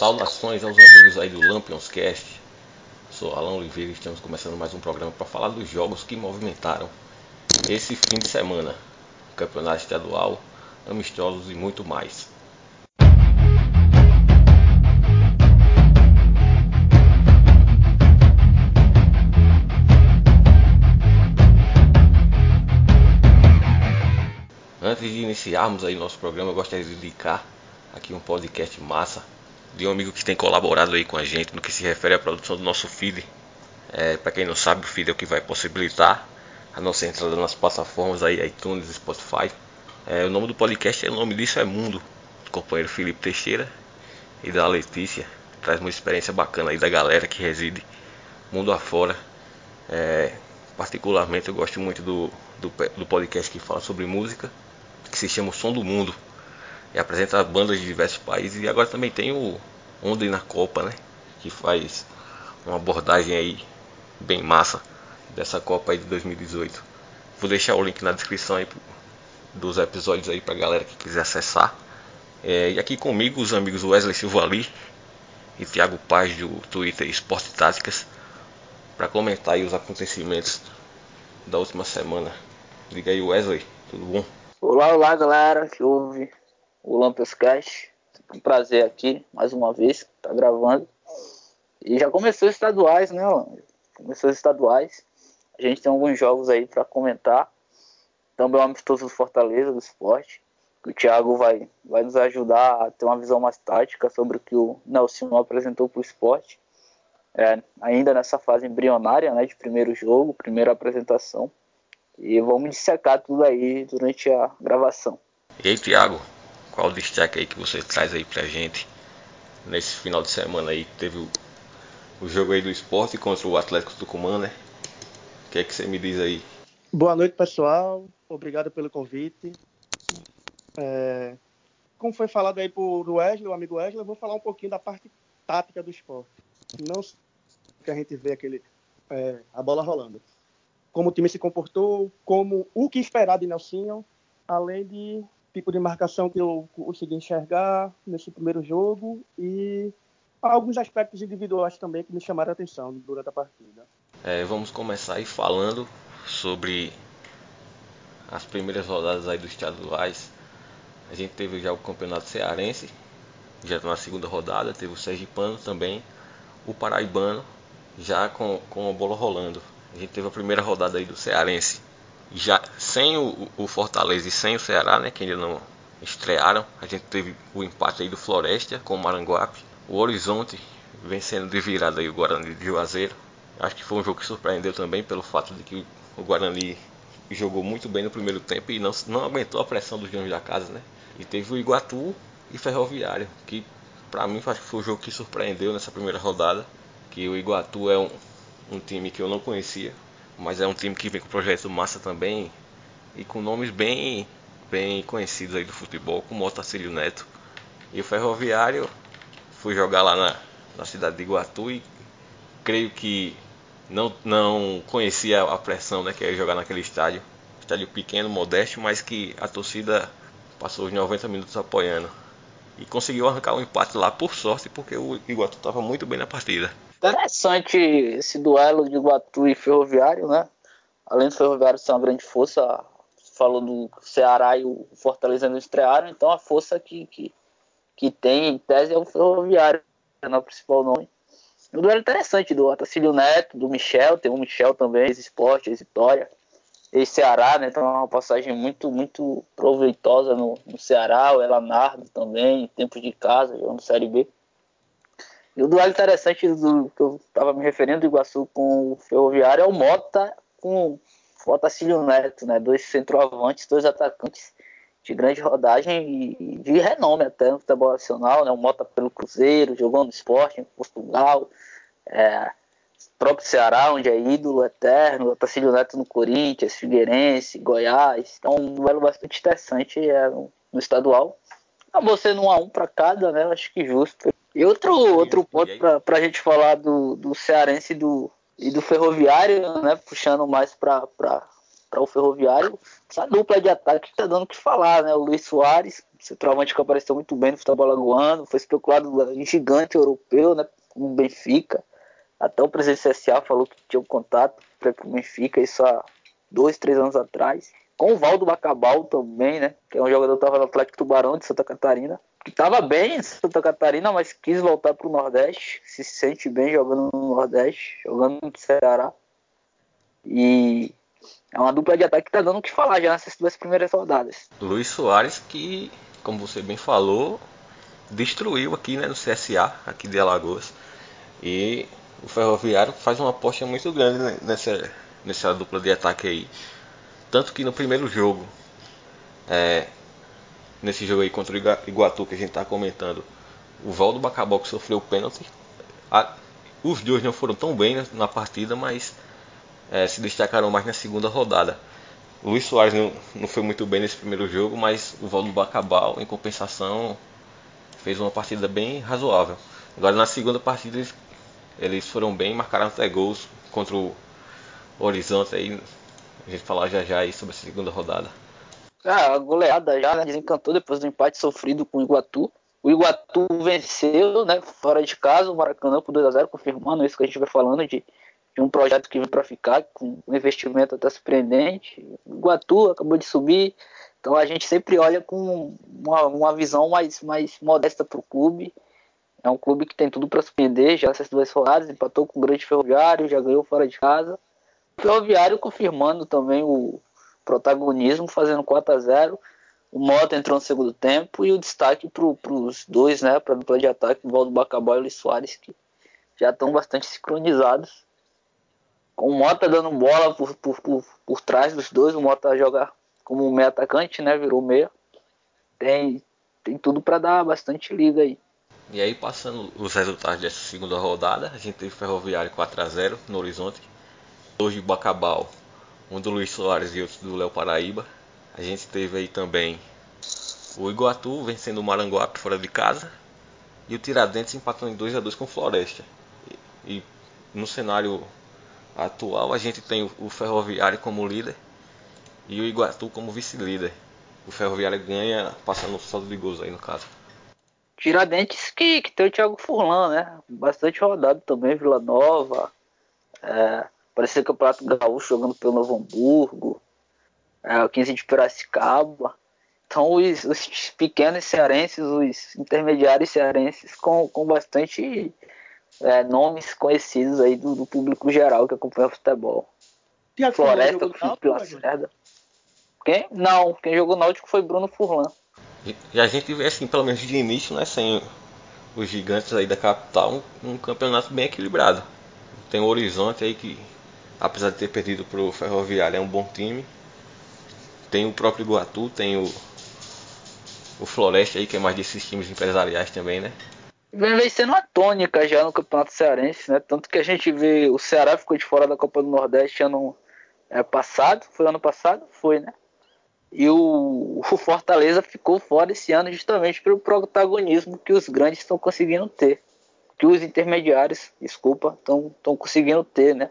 Saudações aos amigos aí do Lampions Cast. Sou Alan Oliveira e estamos começando mais um programa para falar dos jogos que movimentaram esse fim de semana. Campeonato estadual, amistosos e muito mais. Antes de iniciarmos aí nosso programa, eu gostaria de indicar aqui um podcast massa de um amigo que tem colaborado aí com a gente no que se refere à produção do nosso feed. É, para quem não sabe, o feed é o que vai possibilitar a nossa entrada nas plataformas aí, iTunes, Spotify. É, o nome do podcast, o nome disso é Mundo, do companheiro Felipe Teixeira e da Letícia. Traz uma experiência bacana aí da galera que reside mundo afora. É, particularmente eu gosto muito do, do, do podcast que fala sobre música, que se chama O Som do Mundo e apresenta bandas de diversos países. E agora também tem o Onde na Copa, né? Que faz uma abordagem aí bem massa dessa Copa aí de 2018. Vou deixar o link na descrição aí dos episódios aí pra galera que quiser acessar. É, e aqui comigo os amigos Wesley Silva Ali e Thiago Paz do Twitter Esporte Táticas para comentar aí os acontecimentos da última semana. Liga aí Wesley, tudo bom? Olá, olá galera que ouve o Lampions Cast. Um prazer aqui, mais uma vez, tá gravando. E já começou os estaduais, né? Começou os estaduais. A gente tem alguns jogos aí para comentar. Também o amistoso do Fortaleza, do esporte. O Thiago vai, vai nos ajudar a ter uma visão mais tática sobre o que o Nelson apresentou para o esporte. É, ainda nessa fase embrionária, né? De primeiro jogo, primeira apresentação. E vamos dissecar tudo aí durante a gravação. E aí, Thiago, qual o destaque aí que você traz aí pra gente nesse final de semana aí? Teve o, o jogo aí do esporte contra o Atlético Tucumã, né? O que é que você me diz aí? Boa noite, pessoal. Obrigado pelo convite. É, como foi falado aí por Wesley, o amigo Wesley, eu vou falar um pouquinho da parte tática do esporte. Não que a gente vê aquele é, a bola rolando. Como o time se comportou, como o que esperar de Nelsinho, além de tipo de marcação que eu consegui enxergar nesse primeiro jogo e alguns aspectos individuais também que me chamaram a atenção durante a partida. É, vamos começar aí falando sobre as primeiras rodadas aí dos estaduais. A gente teve já o campeonato cearense, já na segunda rodada, teve o Sergipano também, o Paraibano já com, com a bola rolando. A gente teve a primeira rodada aí do Cearense já sem o, o, Fortaleza e sem o Ceará, né, que ainda não estrearam, a gente teve o empate aí do Floresta com o Maranguape, o Horizonte vencendo de virada aí o Guarani de Juazeiro. Acho que foi um jogo que surpreendeu também pelo fato de que o Guarani jogou muito bem no primeiro tempo e não, não aguentou a pressão dos donos da casa, né? E teve o Iguatu e Ferroviário, que para mim acho que foi o jogo que surpreendeu nessa primeira rodada, que o Iguatu é um, um time que eu não conhecia, mas é um time que vem com projeto massa também e com nomes bem bem conhecidos aí do futebol, como Otacílio Neto. E o Ferroviário fui jogar lá na, na cidade de Iguatu e creio que não, não conhecia a pressão né, que ia jogar naquele estádio. Estádio pequeno, modesto, mas que a torcida passou os 90 minutos apoiando. E conseguiu arrancar um empate lá por sorte, porque o Iguatu estava muito bem na partida. Interessante esse duelo de Iguatu e Ferroviário, né? Além do Ferroviário ser uma grande força, falou do Ceará e o Fortaleza não estrearam, então a força que, que, que tem em tese é o Ferroviário, né? o principal nome. Um duelo interessante do Otacílio Neto, do Michel, tem o Michel também, ex-esporte, ex-vitória, ex-Ceará, né? Então uma passagem muito, muito proveitosa no, no Ceará, o Elanardo também, em tempos de casa, jogando Série B. E o duelo interessante do que eu estava me referindo do Iguaçu com o Ferroviário é o Mota com o Otacílio Neto, né? Dois centroavantes, dois atacantes de grande rodagem e de renome até no futebol nacional, né? O Mota pelo Cruzeiro, jogou no esporte em Portugal, é, próprio Ceará, onde é ídolo eterno, o Otacílio Neto no Corinthians, Figueirense, Goiás. Então, um duelo bastante interessante é, no, no estadual. Acabou sendo um a um para cada, né? Acho que justo. E outro, outro ponto para a gente falar do, do Cearense e do, e do Ferroviário, né? Puxando mais para o Ferroviário, essa dupla de ataque está dando o que falar, né? O Luiz Soares, centroavante que apareceu muito bem no futebol alagoano, foi especulado em gigante europeu, né? Com o Benfica. Até o presidente CSA falou que tinha um contato para o Benfica, isso há dois, três anos atrás. Com o Valdo Bacabal também, né? Que é um jogador que estava no Atlético Tubarão de Santa Catarina. Que estava bem em Santa Catarina, mas quis voltar para o Nordeste. Se sente bem jogando no Nordeste, jogando no Ceará. E é uma dupla de ataque que está dando o que falar já nessas duas primeiras rodadas. Luiz Soares, que, como você bem falou, destruiu aqui né, no CSA, aqui de Alagoas. E o Ferroviário faz uma aposta muito grande nessa, nessa dupla de ataque aí. Tanto que no primeiro jogo, é, nesse jogo aí contra o Iguatu que a gente está comentando, o Valdo Bacabal que sofreu o pênalti. A, os dois não foram tão bem na, partida, mas é, se destacaram mais na segunda rodada. O Luiz Soares não, não foi muito bem nesse primeiro jogo, mas o Valdo Bacabal, em compensação, fez uma partida bem razoável. Agora na segunda partida eles, eles foram bem, marcaram até gols contra o Horizonte aí a gente falar já já aí sobre a segunda rodada. Ah, a goleada já né, desencantou depois do empate sofrido com o Iguatu. O Iguatu venceu, né, fora de casa, o Maracanã por 2x0, confirmando isso que a gente vai falando de, de um projeto que vem para ficar, com um investimento até surpreendente. O Iguatu acabou de subir, então a gente sempre olha com uma, uma visão mais, mais modesta para o clube. É um clube que tem tudo para surpreender, já essas duas rodadas, empatou com o Grande Ferroviário, já ganhou fora de casa. Ferroviário confirmando também o protagonismo, fazendo 4 a 0 O Mota entrou no segundo tempo e o destaque para os dois, né, para a dupla de ataque, o Valdo Bacabal e o Luiz Soares, que já estão bastante sincronizados. Com o Mota dando bola por, por, por, por trás dos dois, o Mota joga como meio atacante, né, virou meia. Tem, tem tudo para dar bastante liga aí. E aí, passando os resultados dessa segunda rodada, a gente teve Ferroviário 4 a 0 no Horizonte, dois de Bacabal, um do Luiz Soares e outro do Léo Paraíba. A gente teve aí também o Iguatu vencendo o Maranguape fora de casa e o Tiradentes empatando em 2 a 2 com o Floresta. E, e, no cenário atual a gente tem o, Ferroviário como líder e o Iguatu como vice-líder. O Ferroviário ganha passando o saldo de gols aí no caso. Tiradentes que, que tem o Thiago Furlan, né? Bastante rodado também, Vila Nova. É, Parecia que o Prato Gaúcho jogando pelo Novo Hamburgo, é, o 15 de Piracicaba. Então os, os, pequenos cearenses, os intermediários cearenses com, com bastante é, nomes conhecidos aí do, do, público geral que acompanha o futebol. Tiago Floresta, Felipe Lacerda. Quem? Não, quem jogou Náutico foi Bruno Furlan. E, a gente vê assim, pelo menos de início, né, sem os gigantes aí da capital, um, um campeonato bem equilibrado. Tem o Horizonte aí que apesar de ter perdido para o Ferroviário, é um bom time. Tem o próprio Iguatu, tem o, o Floresta aí, que é mais desses times empresariais também, né? Vem sendo uma tônica já no Campeonato Cearense, né? Tanto que a gente vê o Ceará ficou de fora da Copa do Nordeste ano é, passado, foi ano passado? Foi, né? E o, o Fortaleza ficou fora esse ano justamente pelo protagonismo que os grandes estão conseguindo ter. Que os intermediários, desculpa, estão conseguindo ter, né?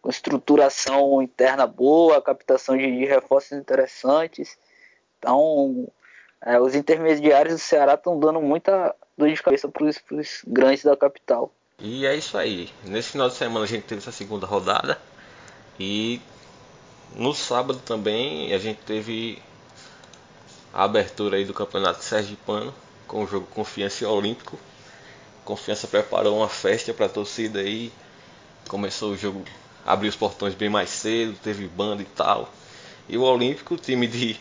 com estruturação interna boa, captação de, de reforços interessantes. Então, é, os intermediários do Ceará estão dando muita dor de cabeça para os grandes da capital. E é isso aí. Nesse final de semana a gente teve essa segunda rodada. E no sábado também a gente teve a abertura aí do Campeonato Sergipano com o jogo Confiança e Olímpico. Confiança preparou uma festa para a torcida aí. Começou o jogo abriu os portões bem mais cedo, teve banda e tal. E o Olímpico, o time de,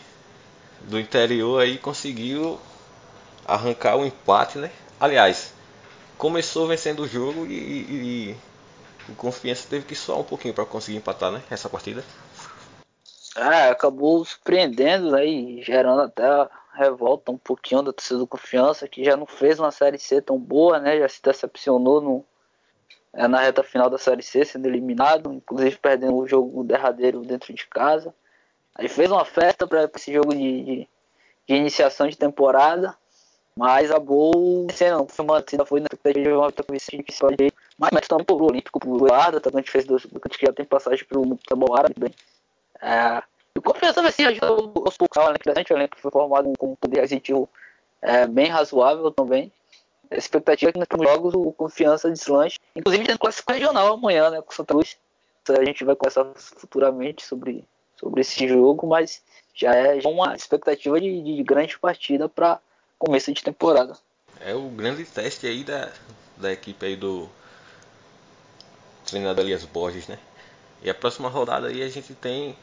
do interior aí conseguiu arrancar o empate, né? Aliás, começou vencendo o jogo e, e, e o Confiança teve que suar um pouquinho para conseguir empatar, né? Essa partida. É, acabou surpreendendo aí, gerando até revolta um pouquinho da torcida do Confiança, que já não fez uma série C tão boa, né? Já se decepcionou no, é, na reta final da Série C, sendo eliminado, inclusive perdendo o jogo derradeiro dentro de casa. Aí fez uma festa para esse jogo de, de, de, iniciação de temporada, mas a Bowl não foi mantida, foi na expectativa de mas, mas também pro Olímpico, pro Guarda, também fez dois, que já tem passagem pelo futebol árabe bem. É, O Confiança vai ser ajudou aos poucos, é um elenco o elenco foi formado com um poder aquisitivo é, bem razoável também. A expectativa é que nos próximos jogos o Confiança deslanche, inclusive tem clássico regional amanhã, né, com Santa Cruz. A gente vai conversar futuramente sobre, sobre esse jogo, mas já é uma expectativa de, de grande partida para começo de temporada. É o grande teste aí da, da equipe aí do treinador Elias Borges, né? E a próxima rodada aí a gente tem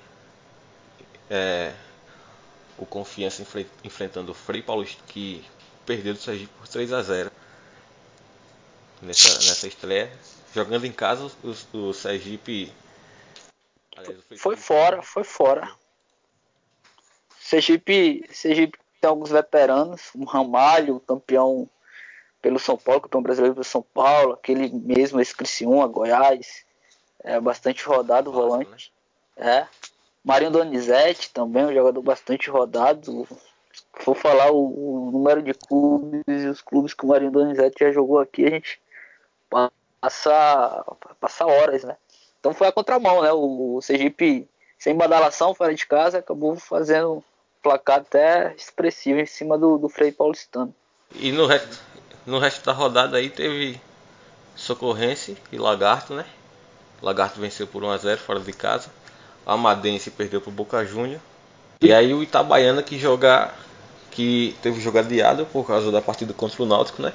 é, o Confiança enfrentando o Frei Paulista que perdeu do Sergipe por 3 a 0 nessa, nessa estreia. Jogando em casa, o, o Sergipe. Aliás, o foi fora, foi fora. Sergipe, Sergipe tem alguns veteranos, um Ramalho, campeão pelo São Paulo, campeão brasileiro pelo São Paulo, aquele mesmo esse Criciúma, Goiás, é bastante rodado o volante. Né? É. Marinho Donizete também, um jogador bastante rodado. Se for falar o, o, número de clubes e os clubes que o Marinho Donizete já jogou aqui, a gente passa, passa horas, né? Então foi a contramão, né? O, Sergipe, sem badalação, fora de casa, acabou fazendo placar até expressivo em cima do, do Frei Paulistano. E no resto, no resto da rodada aí teve Socorrense e Lagarto, né? Lagarto venceu por 1 a 0 fora de casa. Amadense perdeu para o Boca Júnior. E aí o Itabaiana que jogar que teve jogo adiado por causa da partida contra o Náutico, né?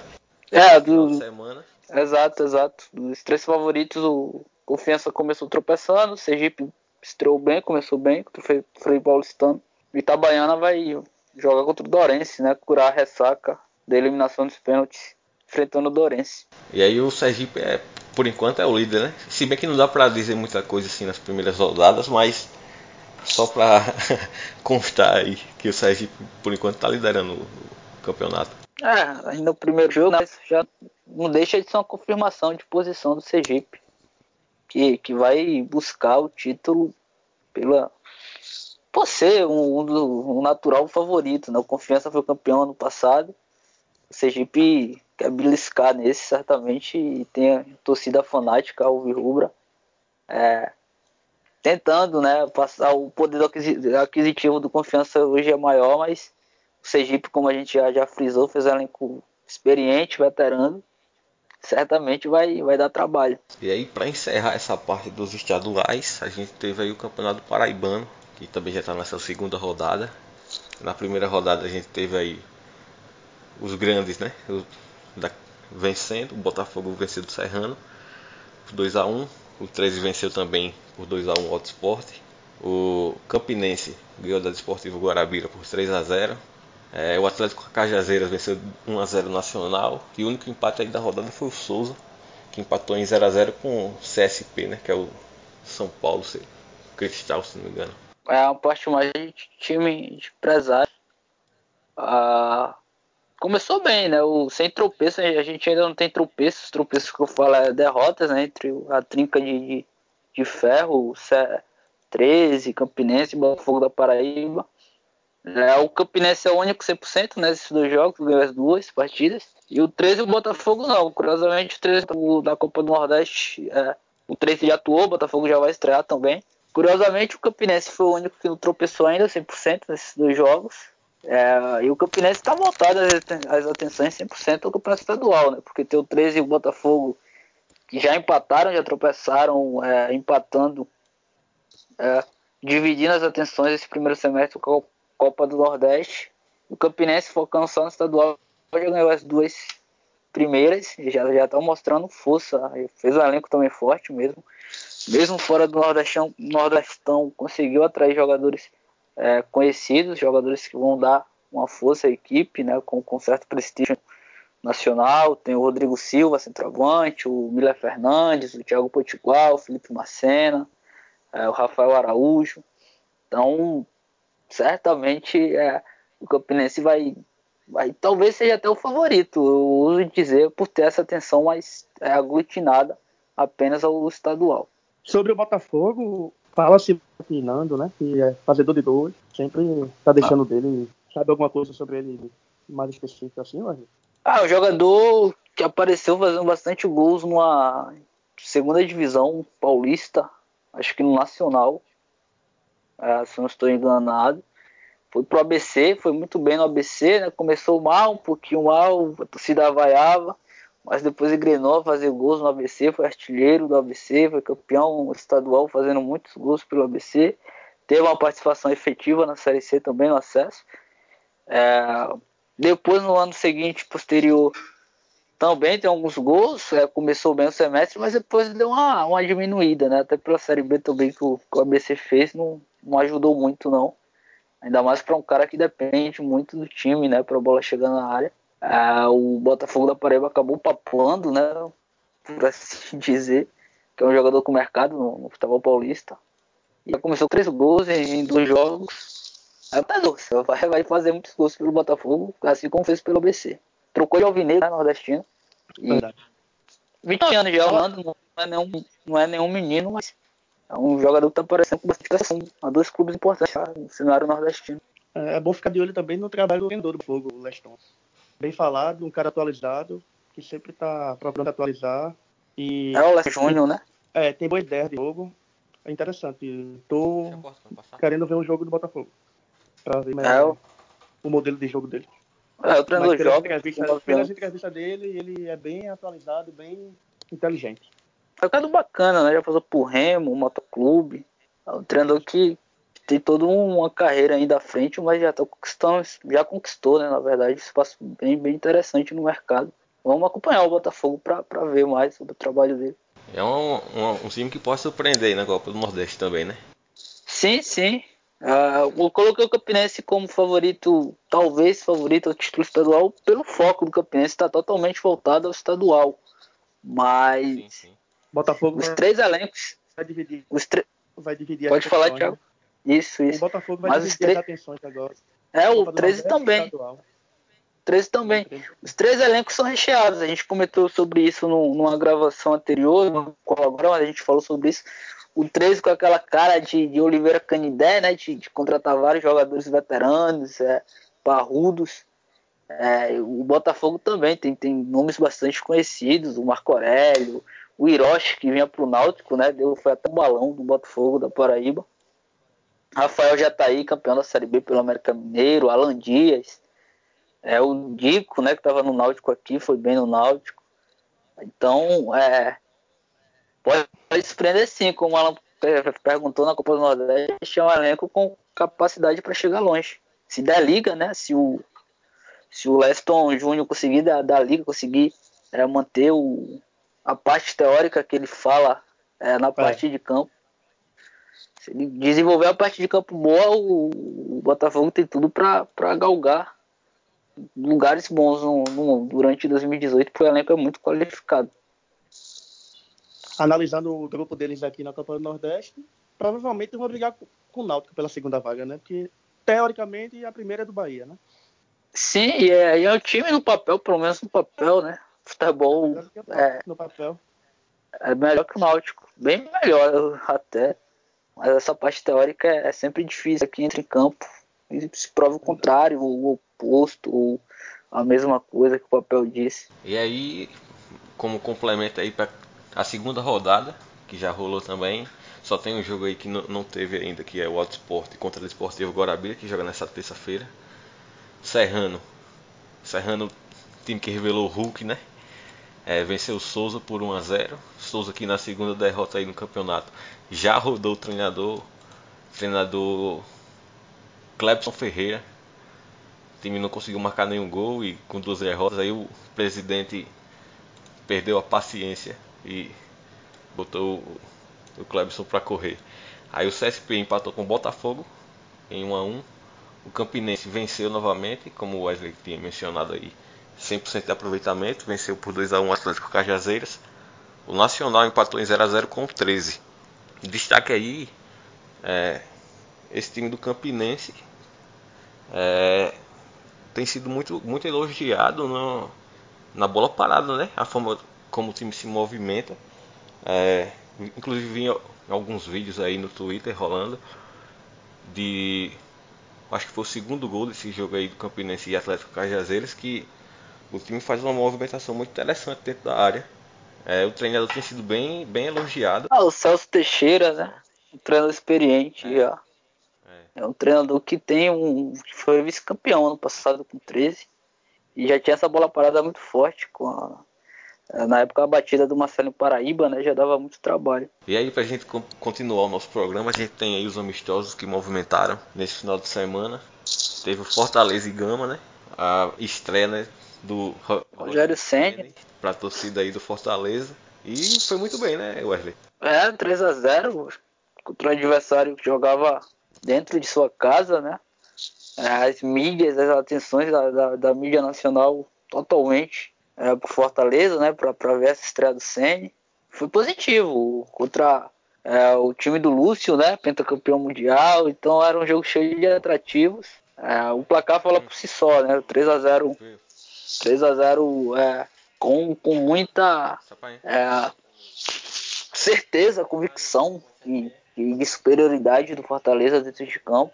É, do semana. Exato, exato. Dos três favoritos, o Confiança começou tropeçando, o Sergipe estreou bem, começou bem o Frei Paulistano. O Itabaiana vai jogar contra o Dorense, né? Curar a ressaca da eliminação dos pênaltis enfrentando o Dorense. E aí o Sergipe é, por enquanto é o líder, né? Se bem que não dá para dizer muita coisa assim nas primeiras rodadas, mas só para constar aí que o Sergipe por enquanto está liderando o campeonato. É, ainda o primeiro jogo, né? Já não deixa de ser uma confirmação de posição do Sergipe, que, que vai buscar o título pela por ser um, um, um natural favorito, né? O Confiança foi campeão ano passado Sergipe quer beliscar nesse, certamente, e tem a torcida fanática alvirrubra é, tentando né, passar o poder aquisitivo do confiança hoje é maior, mas o Sergipe, como a gente já, já frisou, fez um elenco experiente, veterano, certamente vai, vai dar trabalho. E aí, para encerrar essa parte dos estaduais, a gente teve aí o Campeonato Paraibano, que também já está nessa segunda rodada. Na primeira rodada a gente teve aí os grandes, né? Da, vencendo, o Botafogo venceu do Serrano por 2 a 1 o 13 venceu também por 2 a 1 o Sport. O Campinense ganhou da Desportivo Guarabira por 3 a 0 é, o Atlético Cajazeiras venceu 1 a 0 Nacional e o único empate aí da rodada foi o Souza, que empatou em 0 a 0 com o CSP, né, que é o São Paulo Cristal, se não me engano. É uma parte mais de time de empresário. Ah, começou bem, né? O, sem tropeço, a gente ainda não tem tropeços. Tropeços que eu falo é derrotas, né? Entre a trinca de, de, de ferro, 13, Campinense Botafogo da Paraíba. É, o Campinense é o único 100% nesses né, dois jogos, ganhou as duas partidas. E o 13 e o Botafogo não. Curiosamente, o 13 da Copa do Nordeste, é, o 13 já atuou, o Botafogo já vai estrear também. Curiosamente, o Campinense foi o único que não tropeçou ainda 100% nesses dois jogos. É, e o Campinense está voltado às atenções 100% ao campeonato estadual, né? Porque tem o 13 e o Botafogo que já empataram, já tropeçaram, é, empatando, é, dividindo as atenções esse primeiro semestre com a Copa do Nordeste. O Campinense focando só no estadual já ganhou as duas primeiras, já já estão mostrando força, fez um elenco também forte mesmo. Mesmo fora do Nordestão, Nordestão conseguiu atrair jogadores é, conhecidos, jogadores que vão dar uma força à equipe, né, com, com certo prestígio nacional. Tem o Rodrigo Silva, centroavante, o Miller Fernandes, o Thiago Potiguar, o Felipe Macena, é, o Rafael Araújo. Então, certamente é, o Campinense vai, vai, talvez seja até o favorito, eu uso dizer, por ter essa atenção mais é, aglutinada apenas ao estadual. Sobre o Botafogo, fala-se Nando, né? Que é fazedor de gols, sempre tá deixando ah. dele. Sabe alguma coisa sobre ele mais específica assim, Jorge? Ah, o jogador que apareceu fazendo bastante gols numa segunda divisão paulista, acho que no Nacional. é, se não estou enganado. Foi pro ABC, foi muito bem no ABC, né? Começou mal, um pouquinho mal, a torcida vaiava, mas depois engrenou a fazer gols no ABC, foi artilheiro do ABC, foi campeão estadual fazendo muitos gols pelo ABC. Teve uma participação efetiva na Série C também no acesso. É, depois, no ano seguinte, posterior, também tem alguns gols. É, começou bem o semestre, mas depois deu uma, uma diminuída, né? Até pela Série B também que o, que o ABC fez, não, não ajudou muito, não. Ainda mais para um cara que depende muito do time, né? Para a bola chegar na área. É, o Botafogo da Paraíba acabou papando, né? Por assim dizer. Que é um jogador com mercado no, no futebol paulista. E começou três gols em, em dois jogos. Aí você vai, vai fazer muitos gols pelo Botafogo, assim como fez pelo ABC. Trocou de alvinegro, né, nordestino. E Verdade. 20 anos já jogando, não é, nenhum, não é nenhum menino, mas é um jogador que tá aparecendo com bastante ação. A dois clubes importantes tá, no cenário nordestino. É, é bom ficar de olho também no trabalho do vendedor do fogo, o Leston. Bem falado, um cara atualizado, que sempre tá procurando atualizar. E... É o Leston Júnior, né? É, tem boa ideia de jogo. É interessante. Tô querendo ver um jogo do Botafogo. Pra ver é o... o modelo de jogo dele. É, o treinador joga. Entrevista, pelas entrevistas dele, ele é bem atualizado, bem inteligente. É um cara bacana, né? Já passou por Remo, Motoclube. É um treinador que tem toda uma carreira ainda à frente, mas já tá conquistando, já conquistou, né? Na verdade, espaço bem, bem interessante no mercado. Vamos acompanhar o Botafogo para ver mais sobre o trabalho dele. É um, um, um time que pode surpreender na Copa do Nordeste também, né? Sim, sim. Uh, eu coloquei o Campinense como favorito, talvez favorito ao título estadual, pelo foco do Campinense está totalmente voltado ao estadual. Mas sim, sim. Botafogo os vai, três elencos vai dividir. Os tre... vai dividir Pode falar, Thiago. Isso, isso. O Botafogo vai Mas dividir tre... as atenções agora. É, o 13 também. Estadual. 13 também. Os três elencos são recheados. A gente comentou sobre isso no, numa gravação anterior, no programa, a gente falou sobre isso. O 13 com aquela cara de, de Oliveira Canidé, né? De, de contratar vários jogadores veteranos, é, parrudos. É, o Botafogo também tem, tem nomes bastante conhecidos, o Marco Aurélio, o Hiroshi, que vinha pro Náutico, né? Deu, foi até o balão do Botafogo da Paraíba. Rafael Jataí, campeão da Série B pelo América Mineiro, Alan Dias, é, o Dico, né, que estava no Náutico aqui, foi bem no Náutico. Então, é, pode, pode surpreender sim, como o Alan perguntou na Copa do Nordeste, é um elenco com capacidade para chegar longe. Se der liga, né, se o, se o Leston Júnior conseguir dar, dar liga, conseguir é, manter o, a parte teórica que ele fala é, na parte é. de campo, se ele desenvolver a parte de campo boa, o, Botafogo tem tudo para galgar lugares bons no, no, durante 2018, porque o elenco é muito qualificado. Analisando o grupo deles aqui na Copa do Nordeste, provavelmente vão brigar com, com o Náutico pela segunda vaga, né? Porque, teoricamente, a primeira é do Bahia, né? Sim, e é, e é o time no papel, pelo menos no papel, né? Futebol é, no papel. é melhor que o Náutico. Bem melhor até. Mas essa parte teórica é, é sempre difícil aqui entre campo. E se prova o contrário, o oposto, ou a mesma coisa que o papel disse. E aí, como complemento aí para a segunda rodada, que já rolou também, só tem um jogo aí que não, teve ainda, que é o Auto Sport contra o Esportivo Guarabira, que joga nessa terça-feira. Serrano. Serrano, time que revelou o Hulk, né? É, venceu o Souza por 1 a 0 Souza aqui na segunda derrota aí no campeonato já rodou o treinador, treinador Clebson Ferreira. O time não conseguiu marcar nenhum gol e com duas derrotas aí o presidente perdeu a paciência e botou o, Clebson para correr. Aí o CSP empatou com o Botafogo em 1 a 1. O Campinense venceu novamente, como o Wesley tinha mencionado aí, 100% de aproveitamento, venceu por 2 a 1 o Atlético Cajazeiras. O Nacional empatou em 0 a 0 com o 13. Destaque aí é, esse time do Campinense é, tem sido muito, muito elogiado no, na bola parada, né? A forma como o time se movimenta. É, inclusive vi alguns vídeos aí no Twitter rolando de acho que foi o segundo gol desse jogo aí do Campinense e Atlético Cajazeiras que o time faz uma movimentação muito interessante dentro da área é, o treinador tem sido bem, bem elogiado. Ah, o Celso Teixeira, né? Um treinador experiente é. já. É um treinador que tem um. que foi vice-campeão ano passado com 13. E já tinha essa bola parada muito forte com a, é, na época a batida do Marcelo Paraíba, né, já dava muito trabalho. E aí pra gente continuar o nosso programa, a gente tem aí os amistosos que movimentaram nesse final de semana. Teve o Fortaleza e Gama, né? A estreia né, do Rogério Senna pra torcida aí do Fortaleza. E foi muito bem, né, Wesley? É, 3 a 0 contra um adversário que jogava dentro de sua casa, né? As mídias, as atenções da, da, da mídia nacional totalmente é, pro Fortaleza, né? Pra, pra ver essa estreia do Senna. Foi positivo contra é, o time do Lúcio, né? Pentacampeão mundial. Então era um jogo cheio de atrativos. É, o placar fala por si só, né? 3 a 0 3 a 0 é, com, com muita é, certeza, convicção e, e, de superioridade do Fortaleza dentro de campo.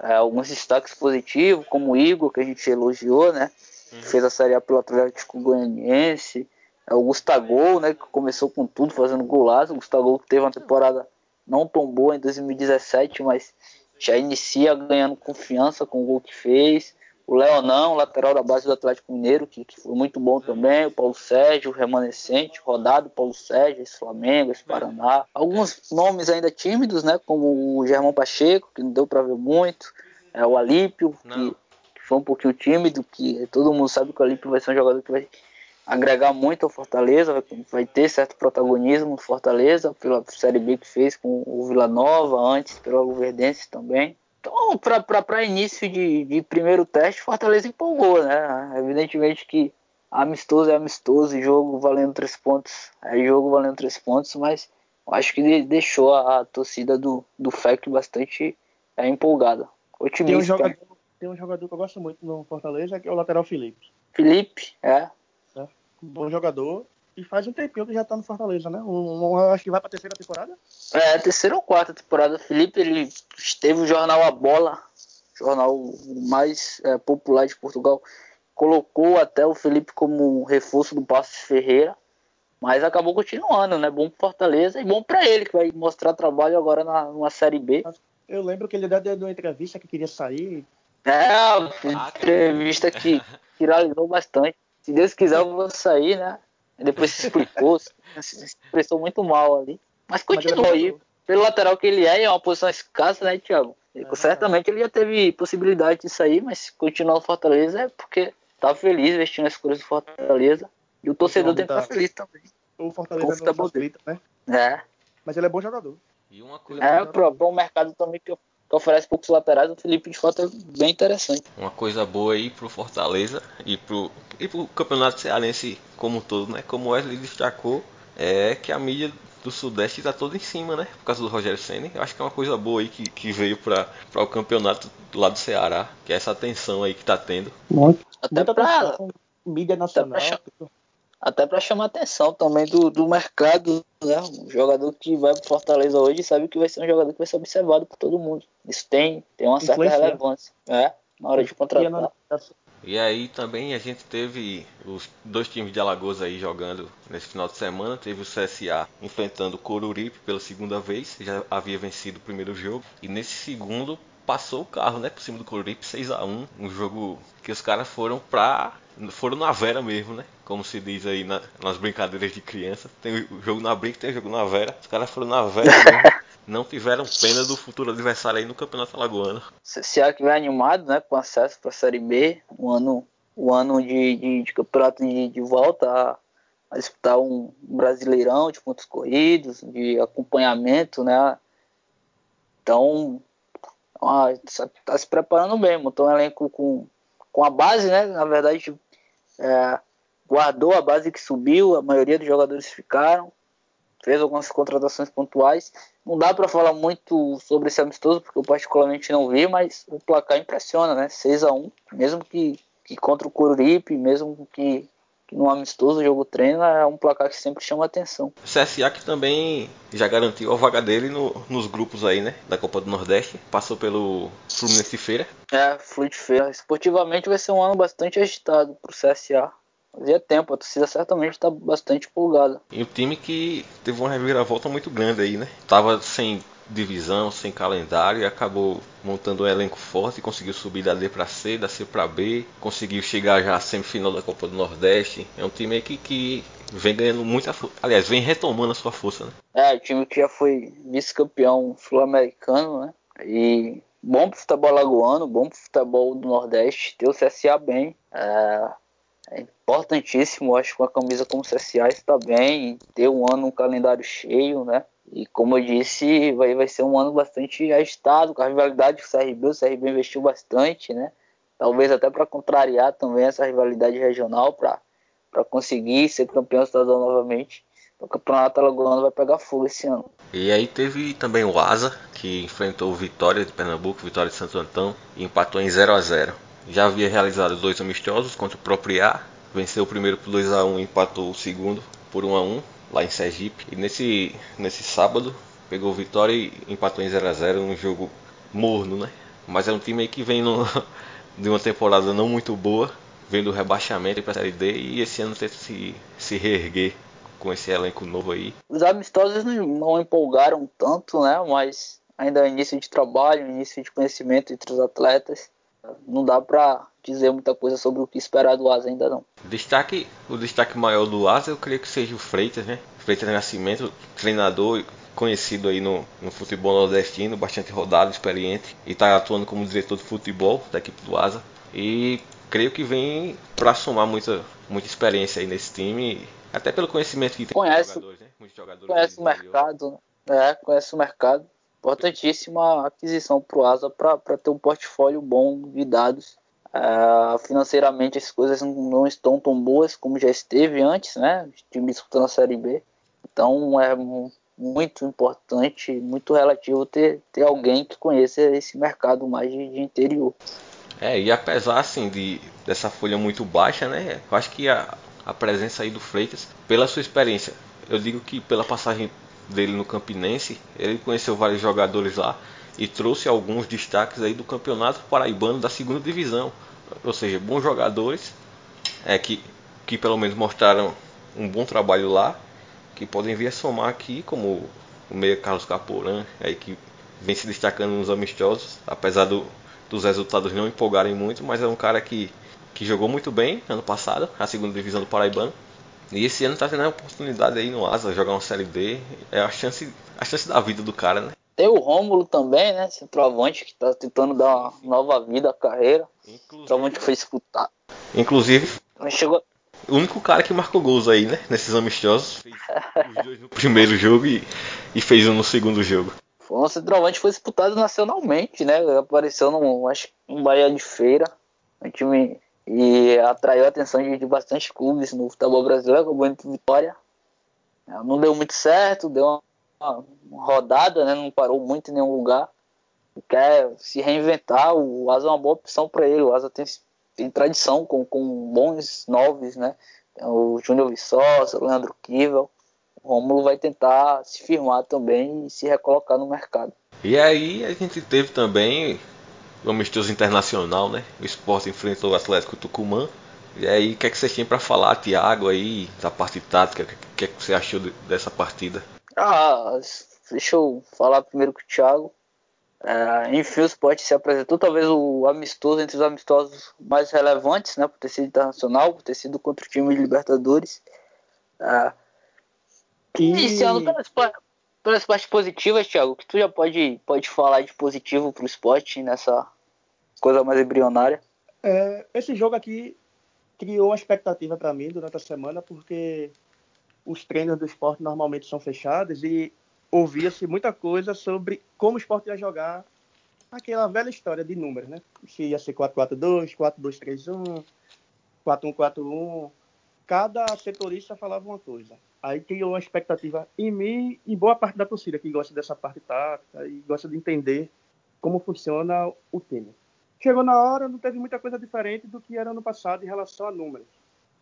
É, alguns destaques positivos, como o Igor, que a gente elogiou, né? Uhum. Fez a Série A pelo Atlético Goianiense. É, o Gustavo, né? Que começou com tudo, fazendo golaço. O Gustavo teve uma temporada não tão boa em 2017, mas já inicia ganhando confiança com o gol que fez. O Leonão, lateral da base do Atlético Mineiro, que, que foi muito bom também. O Paulo Sérgio, remanescente, rodado Paulo Sérgio, esse Flamengo, esse Paraná. Alguns nomes ainda tímidos, né? Como o Germão Pacheco, que não deu para ver muito. É, o Alípio, que, que, foi um pouquinho tímido, que todo mundo sabe que o Alípio vai ser um jogador que vai agregar muito ao Fortaleza, vai, vai ter certo protagonismo no Fortaleza, pela Série B que fez com o Vila Nova, antes pelo Verdense também. Então, para início de, de, primeiro teste, Fortaleza empolgou, né? Evidentemente que amistoso é amistoso, jogo valendo três pontos, é jogo valendo três pontos, mas acho que deixou a, a torcida do, do FEC bastante é, empolgada. Otimista. Tem um, jogador, tem um jogador que eu gosto muito no Fortaleza, que é o lateral Felipe. Felipe, é. é. Bom jogador. E faz um tempinho que já tá no Fortaleza, né? Um, um, acho que vai pra terceira temporada. É, terceira ou quarta temporada. Felipe, ele esteve o jornal A Bola, jornal mais é, popular de Portugal. Colocou até o Felipe como reforço do Passos Ferreira. Mas acabou continuando, né? Bom pro Fortaleza e bom para ele, que vai mostrar trabalho agora na, numa Série B. Eu lembro que ele deu uma entrevista que queria sair. É, uma entrevista que viralizou bastante. Se Deus quiser, eu vou sair, né? Depois se explicou, se expressou muito mal ali. Mas continua aí. Pelo lateral que ele é, é uma posição escassa, né, Thiago? É. Certamente ele já teve possibilidade de sair, mas continuar no Fortaleza é porque tá feliz vestindo as cores do Fortaleza. E o torcedor tem que estar tá feliz também. O Fortaleza não facilita, né? É. Mas ele é bom jogador. E uma coisa é, o mercado também que que oferece poucos laterais, o Felipe de fato é bem interessante. Uma coisa boa aí pro Fortaleza e pro, e pro Campeonato Cearense como um todo, né? Como o Wesley destacou, é que a mídia do Sudeste está toda em cima, né? Por causa do Rogério Senna. Eu acho que é uma coisa boa aí que, que veio para o campeonato do lado do Ceará, que é essa atenção aí que tá tendo. Muito. Até para mídia nacional. Até para chamar atenção também do, do mercado, né? Um jogador que vai para Fortaleza hoje sabe que vai ser um jogador que vai ser observado por todo mundo. Isso tem, tem uma certa relevância, né? Na hora de contratar. E aí também a gente teve os dois times de Alagoas aí jogando nesse final de semana. Teve o CSA enfrentando o Coruripe pela segunda vez, já havia vencido o primeiro jogo. E nesse segundo passou o carro, né, por cima do Coruripe 6 a 1 Um jogo que os caras foram pra foram na vera mesmo, né? Como se diz aí na, nas brincadeiras de criança. Tem o jogo na brinca, tem o jogo na vera. Os caras foram na vera mesmo. Não tiveram pena do futuro adversário aí no Campeonato Alagoano. CSA que vai animado, né? Com acesso para a Série B. Um ano, um ano de, de, de campeonato de, de volta a, a, disputar um brasileirão de pontos corridos, de acompanhamento, né? Então, está tá se preparando bem. Montou um elenco com, com a base, né? Na verdade, é, guardou a base que subiu, a maioria dos jogadores ficaram, fez algumas contratações pontuais. Não dá para falar muito sobre esse amistoso, porque eu particularmente não vi, mas o placar impressiona, né? 6 a 1 mesmo que, que contra o Coruripe, mesmo que, que no amistoso o jogo treino, é um placar que sempre chama atenção. CSA que também já garantiu a vaga dele no, nos grupos aí, né? Da Copa do Nordeste, passou pelo Fluminense Feira. É, Fluminense Feira. Esportivamente vai ser um ano bastante agitado pro CSA. Fazia tempo, a torcida certamente está bastante empolgada. E o time que teve uma reviravolta muito grande aí, né? Tava sem divisão, sem calendário, e acabou montando um elenco forte, conseguiu subir da D para C, da C para B, conseguiu chegar já à semifinal da Copa do Nordeste. É um time que, que vem ganhando muita força, aliás, vem retomando a sua força, né? É, o time que já foi vice-campeão sul-americano, né? E bom pro futebol lagoano, bom pro futebol do Nordeste, ter o CSA bem. É, é importantíssimo, acho que uma camisa como CSA está bem, ter um ano, um calendário cheio, né? E como eu disse, vai, vai ser um ano bastante agitado, com a rivalidade com o CRB, o CRB investiu bastante, né? Talvez até para contrariar também essa rivalidade regional, para conseguir ser campeão estadual novamente. O campeonato alagoano vai pegar fogo esse ano. E aí teve também o Asa, que enfrentou o Vitória de Pernambuco, Vitória de Santo Antão, e empatou em 0 a 0 Já havia realizado dois amistosos contra o próprio IA, venceu o primeiro por 2 a 1 e empatou o segundo por 1 a 1 lá em Sergipe. E nesse, nesse sábado pegou Vitória e empatou em 0 a 0 um jogo morno, né? Mas é um time que vem no, de uma temporada não muito boa, vem do rebaixamento para a Série D e esse ano tenta se, se reerguer com esse elenco novo aí. Os amistosos não, não empolgaram tanto, né? Mas ainda é início de trabalho, início de conhecimento entre os atletas. Não dá para dizer muita coisa sobre o que esperar do Asa ainda não. Destaque, o destaque maior do Asa eu creio que seja o Freitas, né? Freitas Nascimento, treinador conhecido aí no, no futebol nordestino, bastante rodado, experiente e está atuando como diretor de futebol da equipe do Asa. E creio que vem para somar muita, muita experiência aí nesse time, até pelo conhecimento que tem conhece, jogadores, né? Muitos jogadores conhece o mercado, é, conhece o mercado. Importantíssima aquisição para o Asa para ter um portfólio bom de dados Uh, financeiramente as coisas não estão tão boas como já esteve antes, né? Time disputando a Série B. Então é muito importante, muito relativo ter, ter alguém que conheça esse mercado mais de, de interior. É, e apesar assim de dessa folha muito baixa, né? Eu acho que a, a presença aí do Freitas, pela sua experiência, eu digo que pela passagem dele no Campinense, ele conheceu vários jogadores lá e trouxe alguns destaques aí do campeonato paraibano da segunda divisão, ou seja, bons jogadores é que que pelo menos mostraram um bom trabalho lá, que podem vir a somar aqui como o meia Carlos Caporan, aí que vem se destacando nos amistosos, apesar do, dos resultados não empolgarem muito, mas é um cara que que jogou muito bem ano passado, a segunda divisão do Paraibano. E esse ano está tendo a oportunidade aí no Asa jogar uma série D. É a chance, a chance da vida do cara, né? Tem o Rômulo também, né? Centroavante que está tentando dar uma nova vida à carreira. Centroavante que foi disputado. Inclusive. Mas chegou. O único cara que marcou gols aí, né? Nesses amistosos. Fez os dois no primeiro jogo e, e fez um no segundo jogo. Foi um centroavante foi disputado nacionalmente, né? Apareceu num, acho, um Bahia de Feira. Um time e atraiu a atenção de, de bastante clubes no futebol brasileiro, acabou indo Vitória. Não deu muito certo, deu uma, uma, rodada, né? não parou muito em nenhum lugar. Quer se reinventar, o Asa é uma boa opção para ele. O Asa tem, tem tradição com, com bons noves, né? O Júnior Viçosa, o Leandro Kivel. O Romulo vai tentar se firmar também e se recolocar no mercado. E aí a gente teve também o amistoso internacional, né? O esporte enfrentou o Atlético Tucumã. E aí, o que, é que você tinha para falar, Thiago, aí, da parte tática? O que, é que você achou dessa partida? Ah, deixa eu falar primeiro com o Thiago. É, enfim, o esporte se apresentou, talvez o amistoso entre os amistosos mais relevantes, né? Por ter sido internacional, por ter sido contra o time de Libertadores. É, e... Iniciando pelas, pelas partes positivas, Thiago, que tu já pode, pode falar de positivo pro esporte nessa coisa mais embrionária. É, esse jogo aqui criou uma expectativa para mim durante a semana, porque os treinos do esporte normalmente são fechados e ouvia-se muita coisa sobre como o esporte ia jogar aquela velha história de números, né? Se ia ser 4-4-2, 4-2-3-1, 4-1-4-1. Cada setorista falava uma coisa. Aí criou uma expectativa em mim e boa parte da torcida que gosta dessa parte tática e gosta de entender como funciona o time. Chegou na hora, não teve muita coisa diferente do que era no passado em relação a números.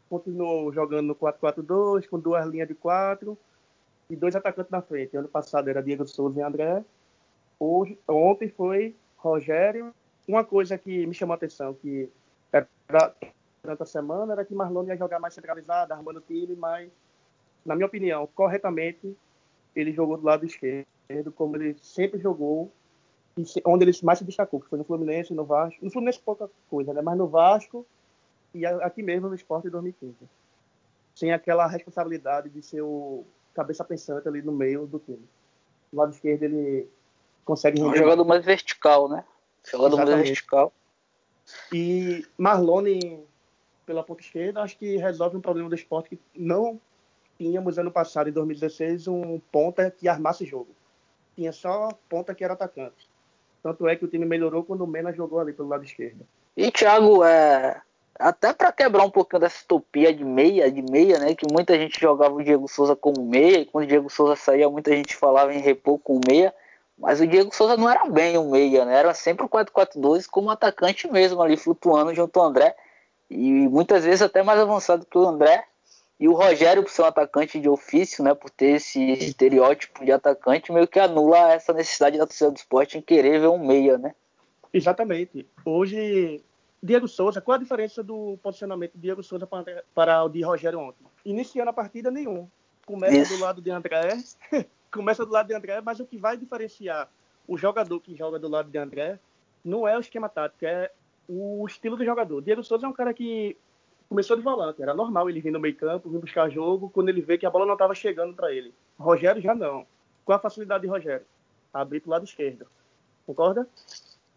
Continuou jogando no 4-4-2, com duas linhas de quatro e dois atacantes na frente. Ano passado era Diego Souza e André. Hoje, ontem foi Rogério. Uma coisa que me chamou a atenção, que era, durante a semana, era que Marlon ia jogar mais centralizado, armando o time, mas, na minha opinião, corretamente, ele jogou do lado esquerdo. como ele sempre jogou, onde ele mais se destacou, que foi no Fluminense, no Vasco. No Fluminense pouca coisa, né? Mas no Vasco e aqui mesmo no Esporte em 2015. Sem aquela responsabilidade de ser o cabeça pensante ali no meio do time. Do lado esquerdo ele consegue render. Jogador mais vertical, né? Jogador mais vertical. E Marlone pela ponta esquerda, acho que resolve um problema do esporte que não tínhamos ano passado, em 2016, um ponta que armasse jogo. Tinha só ponta que era atacante. Tanto é que o time melhorou quando o Mena jogou ali pelo lado esquerdo. E Thiago, é, até para quebrar um pouquinho dessa utopia de meia, de meia, né? Que muita gente jogava o Diego Souza como meia, e quando o Diego Souza saía, muita gente falava em repor com meia. Mas o Diego Souza não era bem o meia, né? Era sempre o 4-4-2 como atacante mesmo, ali flutuando junto ao André. E muitas vezes até mais avançado que o André. E o Rogério, por ser um atacante de ofício, né? Por ter esse estereótipo de atacante, meio que anula essa necessidade da torcida do esporte em querer ver um meia, né? Exatamente. Hoje Diego Souza, qual a diferença do posicionamento de Diego Souza para, para o de Rogério ontem? Iniciando a partida, nenhum. Começa Isso. do lado de André, começa do lado de André, mas o que vai diferenciar o jogador que joga do lado de André não é o esquema tático, é o estilo do jogador. Diego Souza é um cara que começou de volante, era normal ele vir no meio campo, vir buscar jogo, quando ele vê que a bola não estava chegando para ele. Rogério já não. Qual a facilidade de Rogério? Abrir para o lado esquerdo. Concorda?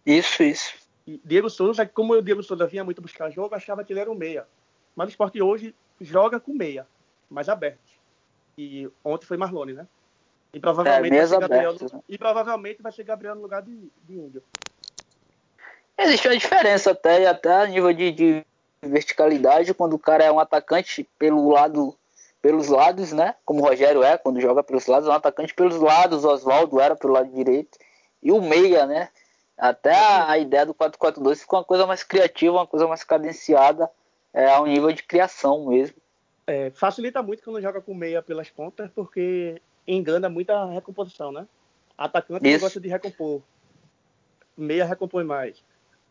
Isso, isso. E Diego Souza, como o Diego Souza vinha muito buscar jogo, achava que ele era um meia. Mas o esporte hoje joga com meia, mais aberto. E ontem foi Marlone, né? E provavelmente, é, vai, ser Gabriel, e provavelmente vai ser Gabriel no lugar de, de Índio. Existe uma diferença até, até a nível de, de verticalidade, quando o cara é um atacante pelo lado pelos lados, né? Como o Rogério é, quando joga pelos lados, é um atacante pelos lados, o Oswaldo era pelo lado direito. E o meia, né? Até a, a ideia do 4-4-2 ficou uma coisa mais criativa, uma coisa mais cadenciada, é, ao nível de criação mesmo. É, facilita muito quando joga com meia pelas pontas, porque engana muito a recomposição, né? Atacante Isso. gosta de recompor. Meia recompõe mais.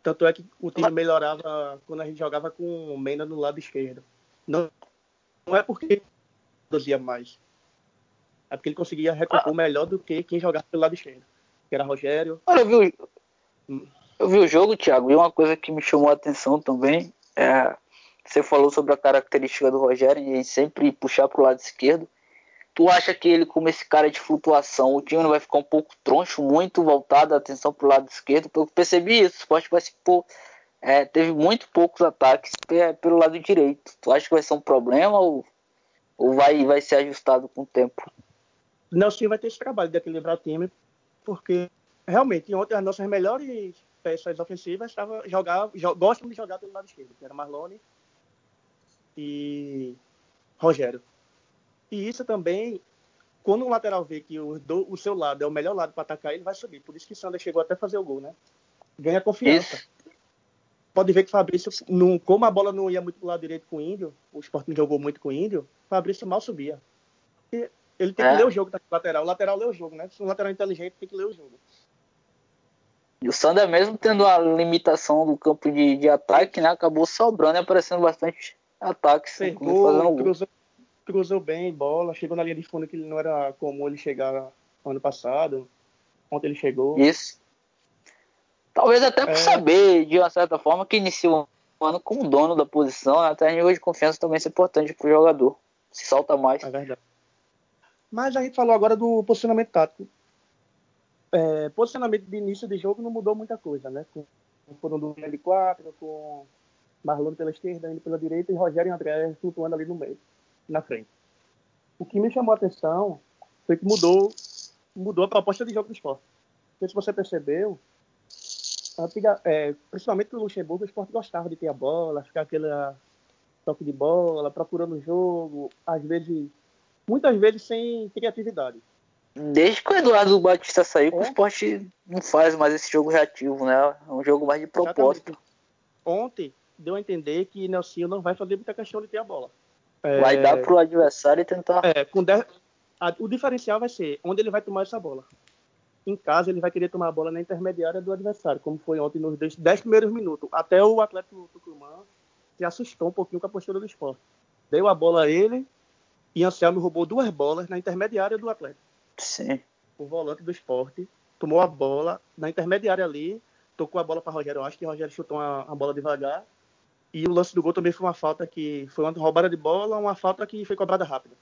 Tanto é que o time melhorava quando a gente jogava com o Mena no lado esquerdo. Não, não é porque produzia mais. É porque ele conseguia recompor ah. melhor do que quem jogava pelo lado esquerdo. Que era Rogério. Olha, eu vi, eu vi o jogo, Thiago, e uma coisa que me chamou a atenção também é. Você falou sobre a característica do Rogério em sempre puxar para o lado esquerdo. Tu acha que ele, como esse cara de flutuação, o time não vai ficar um pouco troncho, muito voltado a atenção para o lado esquerdo? Eu percebi isso. O esporte participou, é, teve muito poucos ataques pelo lado direito. Tu acha que vai ser um problema ou, ou vai, vai ser ajustado com o tempo? Não, sim, vai ter esse trabalho de equilibrar o time, porque realmente, ontem as nossas melhores peças ofensivas estavam jogar, gostam de jogar pelo lado esquerdo, que era Marlone e Rogério. E isso também, quando o lateral vê que o, do, o seu lado é o melhor lado para atacar, ele vai subir. Por isso que o Sander chegou até fazer o gol, né? Ganha confiança. Pode ver que o Fabrício, não, como a bola não ia muito pro lado direito com o Índio, o Sport não jogou muito com o Índio, o Fabrício mal subia. E ele tem é. que ler o jogo da lateral. O lateral lê o jogo, né? Se um lateral inteligente tem que ler o jogo. E o Sander, mesmo tendo a limitação do campo de, de ataque, né, acabou sobrando e aparecendo bastante ataques. Pegou, fazendo cruzou, cruzou bem bola, chegou na linha de fundo que não era comum ele chegar ano passado. Ontem ele chegou. Isso. Talvez até por é... saber, de uma certa forma, que iniciou o ano como dono da posição, né, até nível de confiança também é importante para o jogador. Se solta mais. É verdade. Mas a gente falou agora do posicionamento tático. É, posicionamento de início de jogo não mudou muita coisa, né? Com, foram do de quatro, com Marlon pela esquerda, indo pela direita e Rogério e André flutuando ali no meio, na frente. O que me chamou a atenção foi que mudou, mudou a proposta de jogo do esporte. Porque se você percebeu, antiga, é, principalmente no Luxemburgo, o esporte gostava de ter a bola, ficar aquele toque de bola, procurando o jogo, às vezes muitas vezes sem criatividade. Desde que o Eduardo Batista saiu, é. o esporte não faz mais esse jogo reativo, né? É um jogo mais de propósito. Exatamente. Ontem deu a entender que Nelson não vai fazer muita questão de ter a bola. Vai é... dar pro adversário e tentar. É, com a... o diferencial vai ser onde ele vai tomar essa bola. Em casa, ele vai querer tomar a bola na intermediária do adversário, como foi ontem nos 10 primeiros minutos. Até o Atlético Tucumã se assustou um pouquinho com a postura do esporte. Deu a bola a ele, e Anselmo roubou duas bolas na intermediária do Atlético. Sim. o volante do esporte, tomou a bola na intermediária ali, tocou a bola para Rogério, acho que Rogério chutou uma bola devagar. E o lance do gol também foi uma falta que foi uma roubada de bola, uma falta que foi cobrada rápida.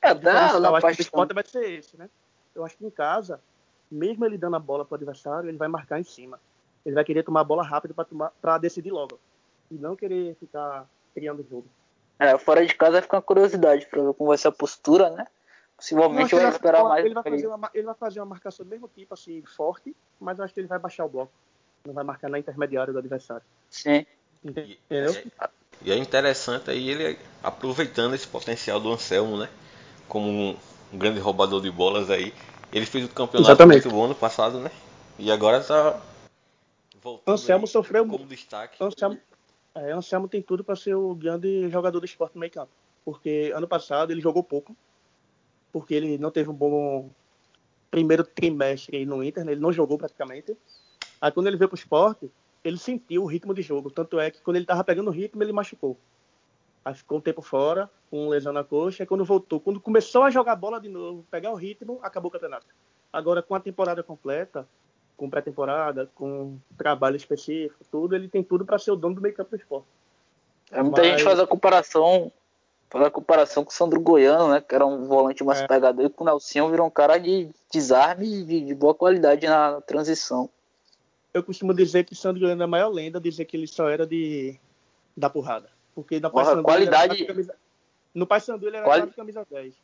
É, dá, eu acho que o esporte vai ser esse, né? Eu acho que em casa, mesmo ele dando a bola para o adversário, ele vai marcar em cima. Ele vai querer tomar a bola rápido para decidir logo. E não querer ficar criando jogo. É, fora de casa fica uma curiosidade para ver como vai ser a postura, né? Possivelmente vai esperar mais. Ele vai, fazer uma, ele vai fazer uma marcação do mesmo tipo, assim, forte, mas eu acho que ele vai baixar o bloco. Não vai marcar na intermediária do adversário. Sim. Entendeu? E é interessante aí ele aproveitando esse potencial do Anselmo, né? Como um, um grande roubador de bolas aí. Ele fez o campeonato Exatamente. muito bom ano passado, né? E agora tá voltando Anselmo sofreu como destaque. Anselmo, é, Anselmo tem tudo para ser o grande jogador do esporte no meio campo. Porque ano passado ele jogou pouco. Porque ele não teve um bom primeiro trimestre no Inter, né? ele não jogou praticamente. Aí quando ele veio pro esporte, ele sentiu o ritmo de jogo. Tanto é que quando ele tava pegando o ritmo, ele machucou. Aí ficou um tempo fora, com lesão na coxa. E quando voltou, quando começou a jogar bola de novo, pegar o ritmo, acabou o campeonato. Agora, com a temporada completa, com pré-temporada, com trabalho específico, tudo, ele tem tudo para ser o dono do meio campo do esporte. É, muita Mas... gente faz a comparação, faz a comparação com o Sandro Goiano, né? Que era um volante mais é. pegador, e com o Nelson virou um cara de desarme de, de boa qualidade na transição. Eu costumo dizer que o Sandro Goiano é a maior lenda, dizer que ele só era de da porrada. Porque na Porra, qualidade... Camisa... no Paysandu ele era Quali... camisa 10.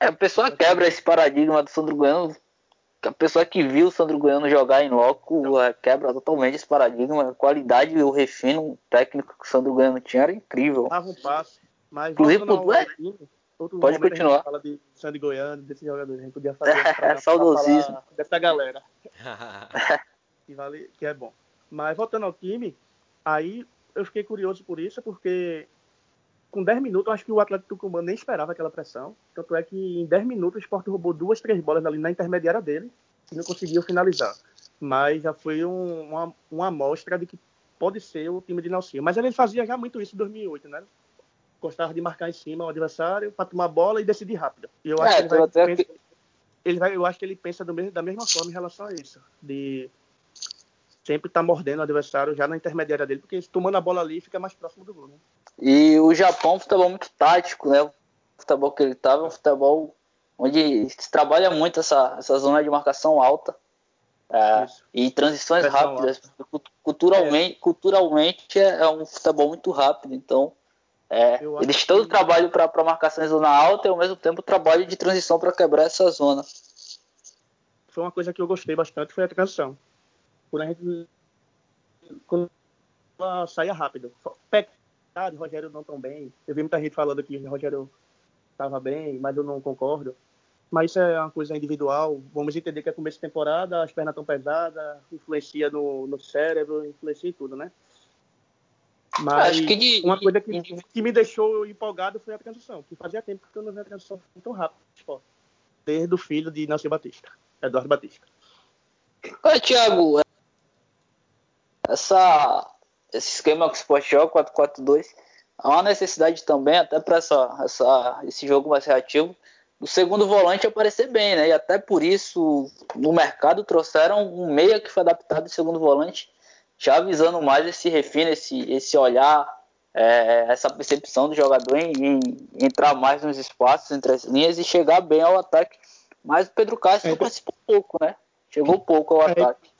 É, a pessoa quebra esse paradigma do Sandro Goiano a pessoa que viu o Sandro Goiano jogar em loco é, quebra totalmente esse paradigma. A qualidade e o refino técnico que o Sandro Goiano tinha era incrível. Dava um passe. Mas Inclusive, pô, é, pode continuar. fala de Sandro Goiano, desse jogador. A gente podia fazer é, saudosismo. dessa galera. que, vale, que é bom. Mas voltando ao time, aí eu fiquei curioso por isso, porque com 10 minutos, eu acho que o Atlético Tucumã nem esperava aquela pressão. Tanto é que em 10 minutos o Sport roubou duas, três bolas ali na intermediária dele e não conseguiu finalizar. Mas já foi um, uma, uma amostra de que pode ser o time de Nelson. Mas ele fazia já muito isso em 2008, né? Gostava de marcar em cima o adversário para tomar a bola e decidir rápido. E eu acho é, que ele vai, pensa, ele vai, eu acho que ele pensa mesmo, da mesma forma em relação a isso. De sempre estar tá mordendo o adversário já na intermediária dele, porque tomando a bola ali fica mais próximo do gol. Né? E o Japão é um futebol muito tático, né? O futebol que ele estava é um futebol onde se trabalha muito essa, essa zona de marcação alta. É, e transições Pressão rápidas. Culturalmente, é. culturalmente é, é, um futebol muito rápido, então é, eles têm que... trabalho para marcação em zona alta e ao mesmo tempo trabalho de transição para quebrar essa zona. Foi uma coisa que eu gostei bastante, foi a transição quando a gente quando ela saia rápido. Pecado, Rogério não tão bem. Eu vi muita gente falando que o Rogério estava bem, mas eu não concordo. Mas isso é uma coisa individual. Vamos entender que é começo de temporada, as pernas estão pesadas, influencia no, no cérebro, influencia em tudo, né? Mas de, uma coisa que, de... que, me deixou empolgado foi a transição, que fazia tempo que eu não via a transição tão rápida desde o filho de Nelson Batista, Eduardo Batista. Oi, Thiago, essa, esse esquema que o Sport joga, 4-4-2, há uma necessidade também, até para essa, essa, esse jogo mais reativo, do segundo volante aparecer bem, né? E até por isso, no mercado, trouxeram um meia que foi adaptado de segundo volante, já avisando mais esse refino, esse, esse olhar, é, essa percepção do jogador em, em, entrar mais nos espaços entre as linhas e chegar bem ao ataque. Mas o Pedro Castro é, participou pouco, né? Chegou pouco ao é, ataque.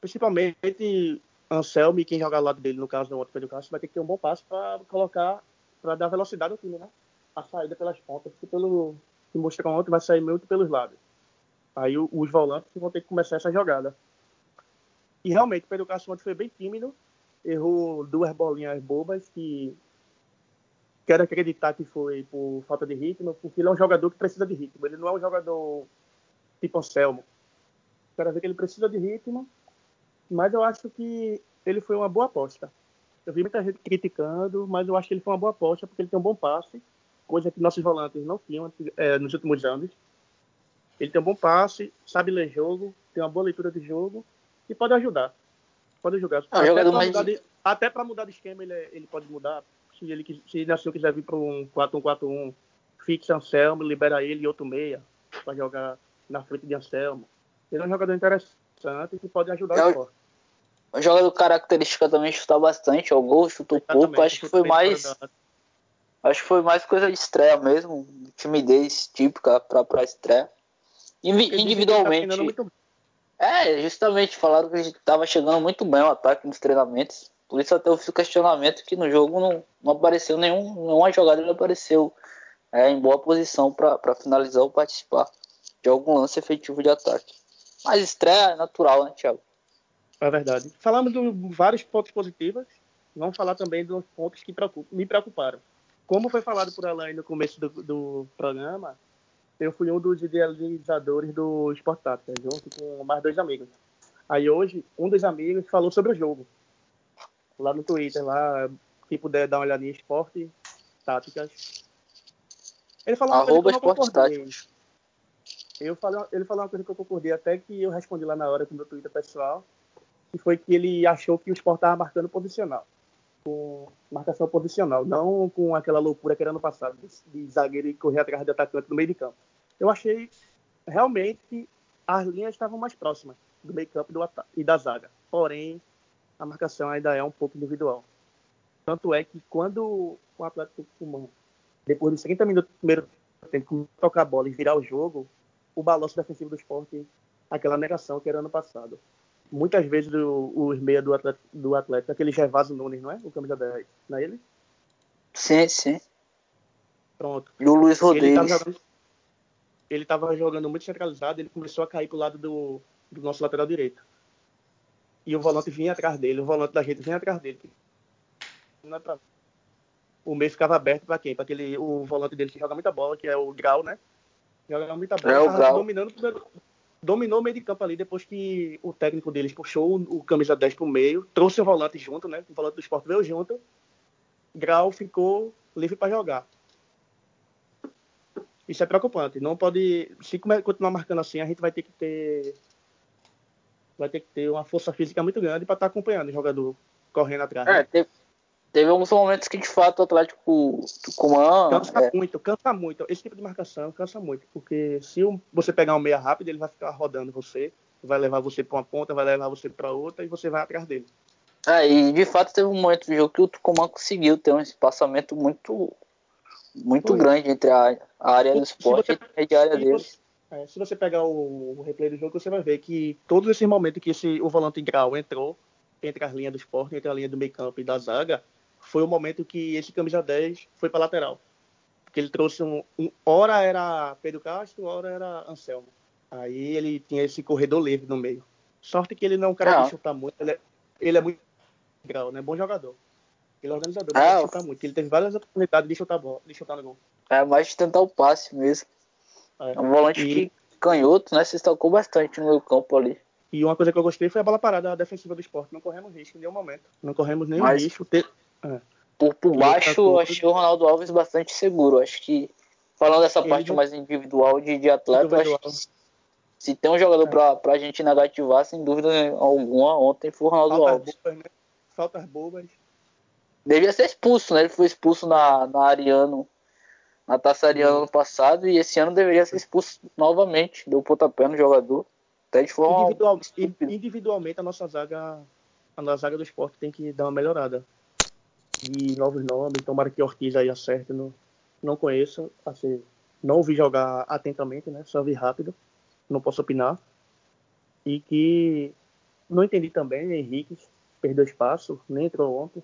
Principalmente Anselmo e quem joga ao lado dele, no caso do outro Pedro Castro, vai ter que ter um bom passo para colocar, para dar velocidade ao time, né? A saída pelas pontas, que pelo que mostrou ontem vai sair muito pelos lados. Aí os volantes vão ter que começar essa jogada. E realmente, o Pedro Castro ontem foi bem tímido, errou duas bolinhas bobas que quero acreditar que foi por falta de ritmo, porque ele é um jogador que precisa de ritmo. Ele não é um jogador tipo Anselmo. Quero ver que ele precisa de ritmo mas eu acho que ele foi uma boa aposta. Eu vi muita gente criticando, mas eu acho que ele foi uma boa aposta porque ele tem um bom passe, coisa que nossos volantes não tinham é, nos últimos anos. Ele tem um bom passe, sabe ler jogo, tem uma boa leitura de jogo e pode ajudar. Pode jogar. Ah, até para mais... mudar, mudar de esquema ele, ele pode mudar. Se ele se quiser vir para um 4-1-4-1, fixa Anselmo, libera ele e outro meia para jogar na frente de Anselmo. Ele é um jogador interessante que pode ajudar É o- esporte. Um jogador característica também chutar bastante ao gol, chutou pouco. Acho que foi mais. fora da- Acho que foi mais coisa de estreia mesmo. Timidez típica pra, pra estreia. Tá individualmente. bem. É, justamente falaram que a gente tava chegando muito bem o ataque nos treinamentos. Por isso até eu fiz o questionamento que no jogo não, não apareceu nenhum, nenhuma jogada ele apareceu é, em boa posição para finalizar ou participar de algum lance efetivo de ataque. Mas estreia é natural, né, Thiago? É verdade. Falamos de vários pontos positivos. Vamos falar também dos pontos que me preocuparam. Como foi falado por Alain no começo do, do programa, eu fui um dos idealizadores do Sport Tática, junto com mais dois amigos. Aí hoje, um dos amigos falou sobre o jogo. Lá no Twitter, lá, quem puder dar uma olhadinha em Esporte Táticas. Ele falou uma Arroba coisa que eu concordei. Eu falei, ele falou uma coisa que eu concordei, até que eu respondi lá na hora com o meu Twitter pessoal, que foi que ele achou que o Sport estava marcando posicional. Com marcação posicional, não com aquela loucura que era no passado, de, de zagueiro e correr atrás de atacante no meio de campo. Eu achei realmente que as linhas estavam mais próximas do meio campo e, da zaga. Porém, a marcação ainda é um pouco individual. Tanto é que quando o Atlético Tucumã, depois dos 30 minutos do primeiro tempo, tocar a bola e virar o jogo, o balanço defensivo do esporte, aquela negação que era ano passado. Muitas vezes o- os meia do Atlético, do Atlético, aquele Gervásio Nunes, não é? O camisa 10, não é ele? Sim, sim. Pronto. E o Luiz Ele estava Rodrigues. jogando, ele tava jogando muito centralizado, ele começou a cair pro lado do, do nosso lateral direito. E o volante vinha atrás dele, o volante da gente vinha atrás dele. É O meio ficava aberto para quem? Para aquele o volante dele que joga muita bola, que é o Grau, né? Joga muita bola. É, o Grau. dominando o primeiro- dominou o meio de campo ali depois que o técnico deles puxou o, o camisa 10 pro meio, trouxe o volante junto, né? O volante do esporte veio junto. Grau ficou livre para jogar. Isso é preocupante. Não pode. Se continuar marcando assim, a gente vai ter que ter. Vai ter que ter uma força física muito grande para estar acompanhando o jogador correndo atrás. É, né? teve, teve alguns momentos que de fato o Atlético Tucumã. Cansa é, muito, cansa muito. Esse tipo de marcação cansa muito. Porque se você pegar um meia rápido, ele vai ficar rodando você, vai levar você para uma ponta, vai levar você para outra e você vai atrás dele. É, e de fato teve um momento do jogo que o Tucumã conseguiu ter um espaçamento muito muito Foi. grande entre a, área do esporte você- e a deles. você- é, se você pegar o, o replay do jogo, você vai ver que todos esses momentos que esse, o volante grau entrou entre as linhas do esporte, entre a linha do meio campo e da zaga, foi o momento que esse camisa 10 foi para lateral. Porque ele trouxe um, um. Hora era Pedro Castro, hora era Anselmo. Aí ele tinha esse corredor livre no meio. Sorte que ele não é um cara de chutar muito, ele é, ele é muito grau, né? Bom jogador. Ele é organizador, mas não chutar muito. Ele teve várias oportunidades de chutar, bola, de chutar no gol. É mais de tentar o passe mesmo. É. É um volante E- que canhoto, né? Se destacou bastante no meu campo ali. E uma coisa que eu gostei foi a bola parada defensiva do esporte. Não corremos risco em nenhum momento. Não corremos nenhum Mas- risco. Te- Por, por E baixo, eu achei o Ronaldo Alves bastante seguro. Acho que, falando dessa Ele parte não- mais individual de, de atleta, acho que se tem um jogador É. pra, pra gente negativar, sem dúvida alguma, ontem foi o Ronaldo Faltas Alves. bobas, né? Faltas bobas. Devia ser expulso, né? Ele foi expulso na, na Ariano, na Taça Ariano ano passado, e esse ano deveria ser expulso novamente. Deu pontapé no jogador. Até de forma. Individual- individualmente, a nossa zaga, a nossa zaga do esporte tem que dar uma melhorada. E novos nomes. Tomara que Ortiz aí acerte. Não, não conheço. Assim, não ouvi jogar atentamente, né? Só vi rápido. Não posso opinar. E que não entendi também. Henrique perdeu espaço, nem entrou ontem.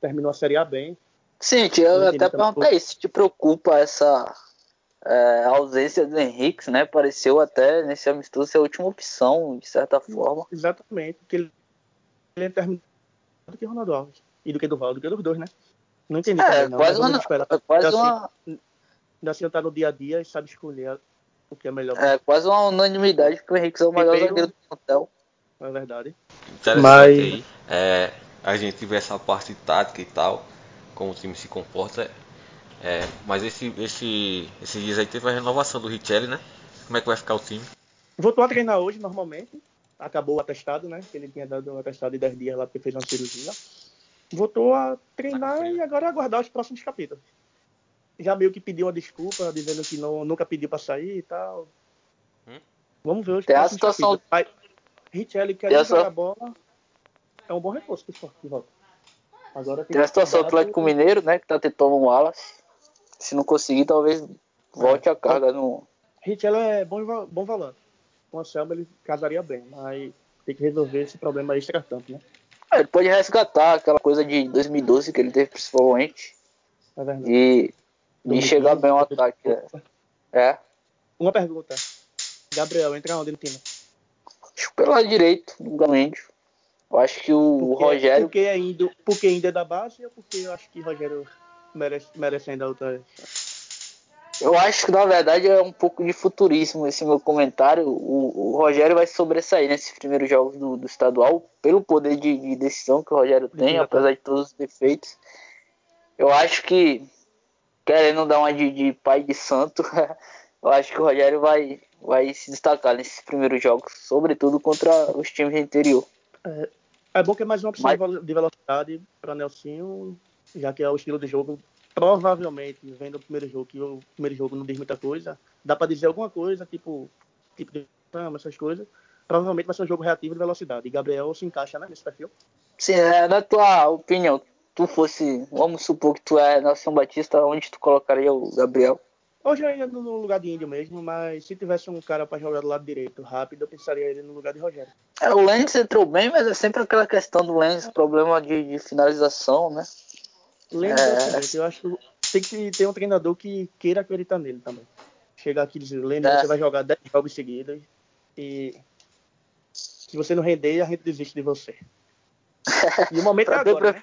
Terminou a Série A bem. Sim, eu até perguntei se te preocupa essa é, ausência do Henrique, né? Pareceu até nesse amistoso ser a última opção, de certa forma. Exatamente, porque ele, ele é terminado do que Ronaldo Alves. E do que Duval, do que dos dois, né? Não entendi É, também, não. quase, uma, é quase Ainda uma, assim, ainda assim tá no dia a dia e sabe escolher o que é melhor. é, quase uma unanimidade que o Henrique é o melhor Ribeiro- zagueiro do plantel. É verdade. Mas- aí. É, a gente vê essa parte tática e tal, como o time se comporta. É, mas esse, esse, esses dias aí teve a renovação do Richelli, né? Como é que vai ficar o time? Voltou a treinar hoje, normalmente. Acabou o atestado, né? Que ele tinha dado um atestado de 10 dias lá porque fez uma cirurgia. Voltou a treinar e agora é aguardar os próximos capítulos. Já meio que pediu uma desculpa, dizendo que não, nunca pediu pra sair e tal. Hum? Vamos ver os Tem a próximos situação- capítulos. Richelli quer Tem a jogar sua- bola. É um bom reforço pro esporte de volta. Agora Tem a situação do Atlético Mineiro, né? Que tá tentando um Wallace. Se não conseguir, talvez volte a carga no. Richelli é bom, bom volante. Com o Anselmo ele casaria bem, mas tem que resolver esse problema extra-campo, né? Ah, Ele pode resgatar aquela coisa de 2012 que ele teve principalmente. É verdade. E, e chegar bem ao ataque. é. É. Uma pergunta. Gabriel, entra onde no time? Acho que pelo lado direito, Gamendio. Eu acho que o Porque- Rogério. Porque ainda, porque ainda é da base ou porque eu acho que Rogério merece, merece ainda outra. Eu acho que na verdade é um pouco de futurismo esse meu comentário. O, o Rogério vai sobressair nesses primeiros jogos do, do estadual pelo poder de, de decisão que o Rogério tem, Exato. apesar de todos os defeitos. Eu acho que, querendo dar uma de, de pai de santo, eu acho que o Rogério vai, vai se destacar nesses primeiros jogos, sobretudo contra os times do interior. É bom que é mais uma opção Mas- de velocidade para Nelsinho, já que é o estilo de jogo. Provavelmente, vendo o primeiro jogo, que o primeiro jogo não diz muita coisa, dá para dizer alguma coisa, tipo, tipo de trama, essas coisas. Provavelmente vai ser um jogo reativo de velocidade. E Gabriel se encaixa né, nesse perfil. Sim, é, na tua opinião, tu fosse, vamos supor que tu é Nelson Batista, onde tu colocaria o Gabriel? Hoje ainda no lugar de índio mesmo, mas se tivesse um cara para jogar do lado direito rápido, eu pensaria ele no lugar de Rogério. É, o Lenz entrou bem, mas é sempre aquela questão do Lenz, problema de, de finalização, né? Lembra é. Eu acho que tem que ter um treinador que queira acreditar nele também. Chegar aqui e dizer, Lembra, É. você vai jogar 10 jogos seguidos e se você não render, a gente desiste de você. E o momento é agora, pre- né?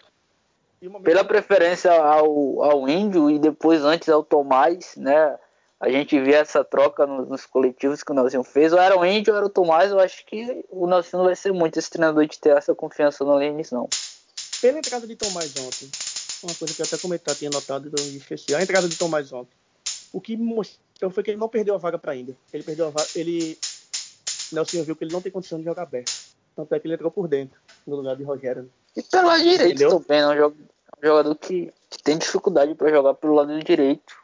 Momento Pela é preferência ao, ao Índio e depois antes ao Tomás, né? A gente via essa troca no- nos coletivos que o Nelson fez. Ou era o Índio ou era o Tomás. Eu acho que o Nelson não vai ser muito esse treinador de ter essa confiança no Lenis, não. Pela entrada de Tomás ontem, uma coisa que eu até comentar, tinha notado e esqueci. A entrada de Tomás ontem. O que mostrou foi que ele não perdeu a vaga para a Índia. Ele perdeu a vaga. Ele. Nelson viu que ele não tem condição de jogar aberto. Tanto é que ele entrou por dentro, no lugar de Rogério. E pelo lado direito Entendeu? também, né? Um um jogador que, tem dificuldade para jogar pelo lado direito.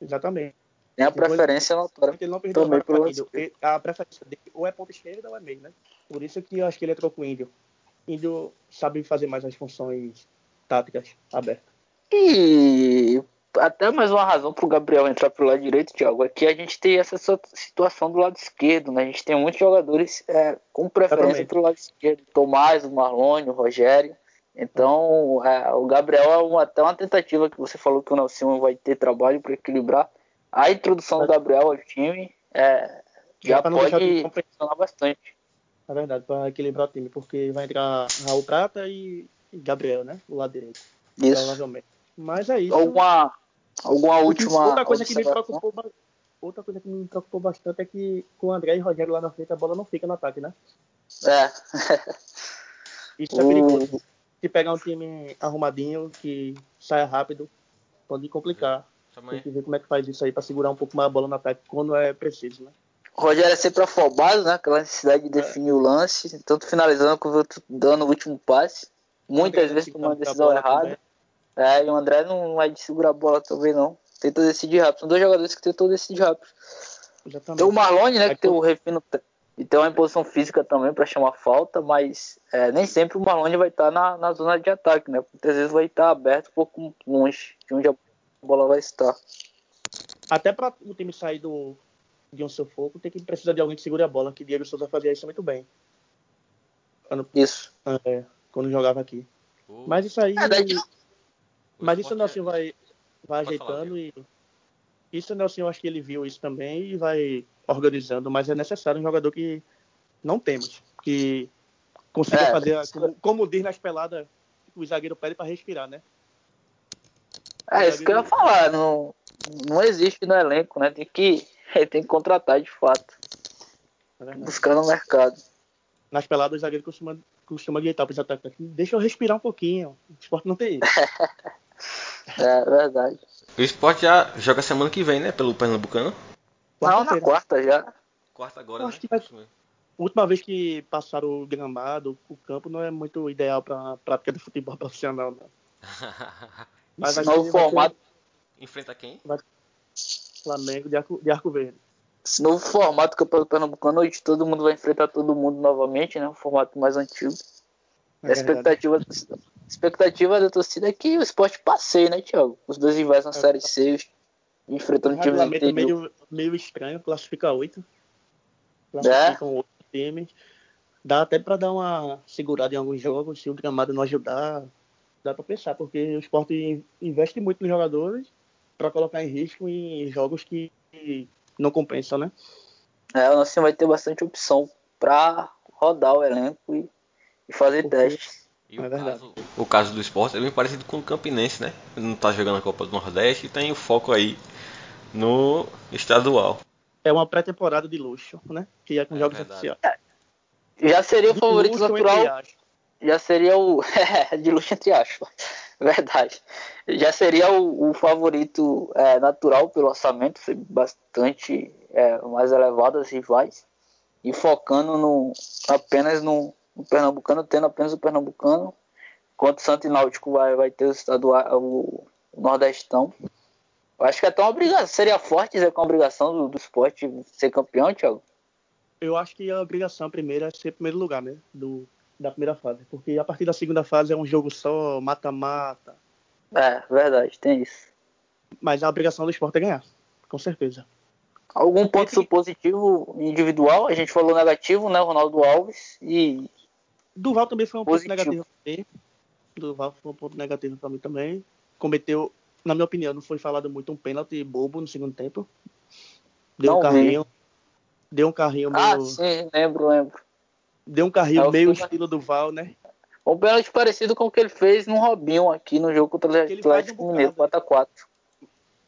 Exatamente. Tem a preferência notória. Ele não perdeu Também a vaga Índio. A preferência dele ou é ponta esquerda ou é meio, né? Por isso que eu acho que ele entrou com o Índio. Índio sabe fazer mais as funções táticas abertas. E até mais uma razão para o Gabriel entrar pelo lado direito, Thiago, é que a gente tem essa situação do lado esquerdo, né? A gente tem muitos jogadores é, com preferência Exatamente. pelo lado esquerdo. Tomás, o Marlone, o Rogério. Então, é, o Gabriel é uma- até uma tentativa que você falou que o Nelson vai ter trabalho para equilibrar. A introdução do Gabriel ao time é, já não deixar pode de competir. funcionar bastante. Na verdade, para equilibrar o time, porque vai entrar Raul Prata e Gabriel, né? Do lado direito. Isso. Provavelmente. Mas é isso. Alguma, alguma O última. outra coisa que me preocupou outra coisa que me preocupou bastante é que com o André e Rogério lá na frente a bola não fica no ataque, né? É. Isso é O- perigoso. Se pegar um time arrumadinho que saia rápido, pode complicar. Tem que ver como é que faz isso aí pra segurar um pouco mais a bola no ataque quando é preciso, né? O Rogério é sempre afobado, né? Aquela necessidade de definir o lance, tanto finalizando quanto dando o último passe. Muitas vezes tomando decisão errada. É, e o André não, é de segurar a bola também, não. Tenta decidir rápido. São dois jogadores que tentam decidir rápido. Exatamente. Tem o Marlone, né? Que tem o refino e tem uma imposição física também para chamar falta, mas é, nem sempre o Marlone vai estar na, na zona de ataque, né? Muitas vezes vai estar aberto um pouco longe de onde a bola vai estar. Até pra o time sair do, de um sufoco, tem que precisar de alguém que segure a bola, que Diego Souza fazia isso muito bem. Quando, Isso. é, quando jogava aqui. Mas isso aí. É, daí- Mas isso o Nelson vai, vai Pode falar, ajeitando e. Isso o Nelson, eu acho que ele viu isso também e vai organizando, mas é necessário um jogador que não temos, que consiga É, fazer, a- como, como diz nas peladas, o zagueiro pede para respirar, né? É isso que eu ia falar. Não, não existe no elenco, né? Tem que, tem que contratar de fato. É. Buscar no mercado. Nas peladas, o zagueiro costuma, costuma gritar para os atacantes: deixa eu respirar um pouquinho. O esporte não tem isso. É verdade. O esporte já joga semana que vem, né? Pelo Pernambucano. Não, na quarta já. Quarta agora, Eu né? acho que vai-. A última vez que passaram o gramado, o campo não é muito ideal para a prática do futebol profissional, não. Mas Esse vai novo ser- vai ser formato. Enfrenta quem? Flamengo de arco, de arco verde. Esse novo formato do Campeonato Pernambucano, onde todo mundo vai enfrentar todo mundo novamente, né? O formato mais antigo. É a expectativa, expectativa da torcida é que o esporte passeie, né, Thiago? Os dois rivais na é, Série C, enfrentando times do meio, meio estranho, classifica oito. Classificam é. oito times. Dá até para dar uma segurada em alguns jogos, se o gramado não ajudar, dá para pensar, porque o esporte investe muito nos jogadores para colocar em risco em jogos que não compensam, né? É, o nosso vai ter bastante opção para rodar o elenco e, e fazer porque... testes. E é o, caso, o caso do esporte é bem parecido com o Campinense, né? Ele não está jogando a Copa do Nordeste e tem o foco aí no estadual. É uma pré-temporada de luxo, né? Que é com é jogos oficiais. É, já seria o favorito natural. Já seria o. de luxo entre aspas. Verdade. Já seria o, o favorito é, natural pelo orçamento, bastante é, mais elevado as rivais. E focando no, apenas no, no Pernambucano, tendo apenas o Pernambucano. Enquanto o Santo Náutico vai, vai ter o, estadual, o, o Nordestão. Eu acho que é uma obrigação. Seria forte dizer que é obrigação do, do esporte ser campeão, Thiago? Eu acho que a obrigação primeira é ser primeiro lugar, né? Do, da primeira fase. Porque a partir da segunda fase é um jogo só, mata-mata. É, verdade, tem isso. Mas a obrigação do esporte é ganhar, com certeza. Algum ponto Entre... positivo individual? A gente falou negativo, né? Ronaldo Alves e. Duval também foi um positivo. ponto negativo também. Duval foi um ponto negativo para mim também. Cometeu, na minha opinião, não foi falado muito um pênalti bobo no segundo tempo. Deu não um carrinho. Vi. Deu um carrinho ah, meio. Ah, sim, lembro, lembro. Deu um carrinho é, meio estilo do Val, né? Um pênalti parecido com o que ele fez no Robinho aqui no jogo contra o Atlético um Mineiro, 4x4.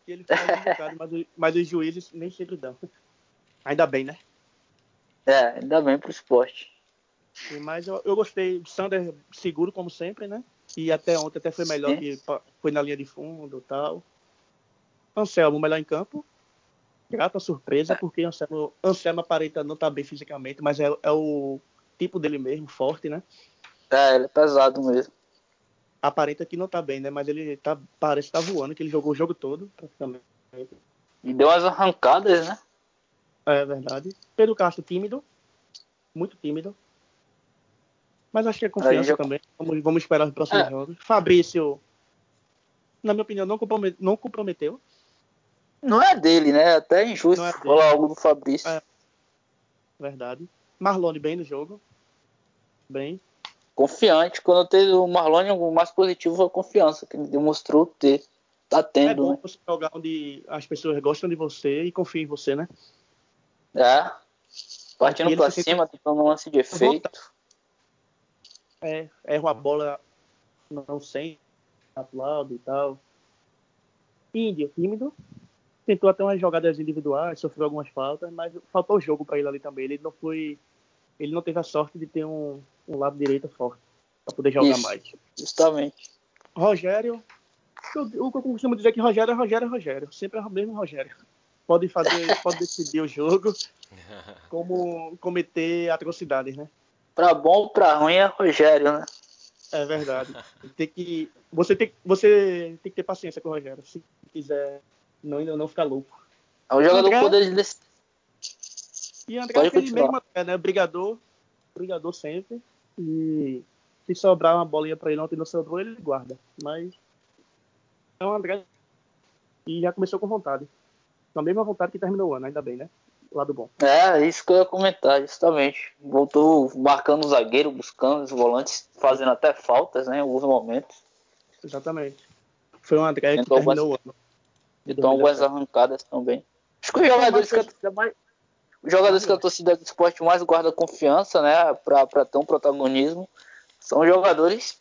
Que ele faz um bocado, mas, mas os juízes nem sempre dão. Ainda bem, né? É, ainda bem pro esporte. Mas eu, eu gostei. Sander seguro, como sempre, né? E até ontem até foi melhor Sim. que foi na linha de fundo e tal. Anselmo, melhor em campo. Grata surpresa, é. porque Anselmo, Anselmo aparenta não estar tá bem fisicamente, mas é, é o tipo dele mesmo, forte, né? É, ele é pesado mesmo. Aparenta que não tá bem, né? Mas ele tá, parece que tá voando, que ele jogou o jogo todo, praticamente. E deu umas arrancadas, né? É verdade. Pedro Castro, tímido. Muito tímido. Mas acho que é confiança já... também. Vamos, vamos esperar os próximos é. jogos. Fabrício, na minha opinião, não comprometeu. Não, comprometeu. não é dele, né? Até é injusto é falar algo do Fabrício. É. Verdade. Marlone bem no jogo. Bem. Confiante. Quando teve o Marlone, o mais positivo foi a confiança que ele demonstrou ter. Tá tendo, é bom né? você jogar onde as pessoas gostam de você e confiam em você, né? É. Partindo pra cima, fica... tentando um lance de efeito. É, erra a bola, não sei, aplaude e tal. Índio, tímido, tentou até umas jogadas individuais, sofreu algumas faltas, mas faltou jogo para ele ali também. Ele não foi, ele não teve a sorte de ter um, um lado direito forte para poder jogar Isso, mais. Justamente. Rogério, o que eu costumo dizer é que Rogério é Rogério é Rogério, sempre é o mesmo Rogério. Pode fazer, pode decidir o jogo, como cometer atrocidades, né? Para bom ou para ruim é Rogério, né? É verdade. Tem que, você, tem, você tem que ter paciência com o Rogério, se quiser não, não ficar louco. É um jogador André... poder de E André Pode é aquele mesmo, né? Brigador, brigador sempre. E se sobrar uma bolinha para ele ontem não sobrou, ele guarda. Mas é um André. E já começou com vontade. Com a mesma vontade que terminou o ano, ainda bem, né? Lado bom. É, isso que eu ia comentar, justamente. Voltou marcando o zagueiro, buscando os volantes, fazendo até faltas, né? Em alguns momentos. Exatamente. Foi um André que terminou o ano. Então algumas arrancadas também. Acho que os jogadores, que a, torcida mais, os jogadores que a torcida do esporte mais guarda confiança, né, para ter um protagonismo, são jogadores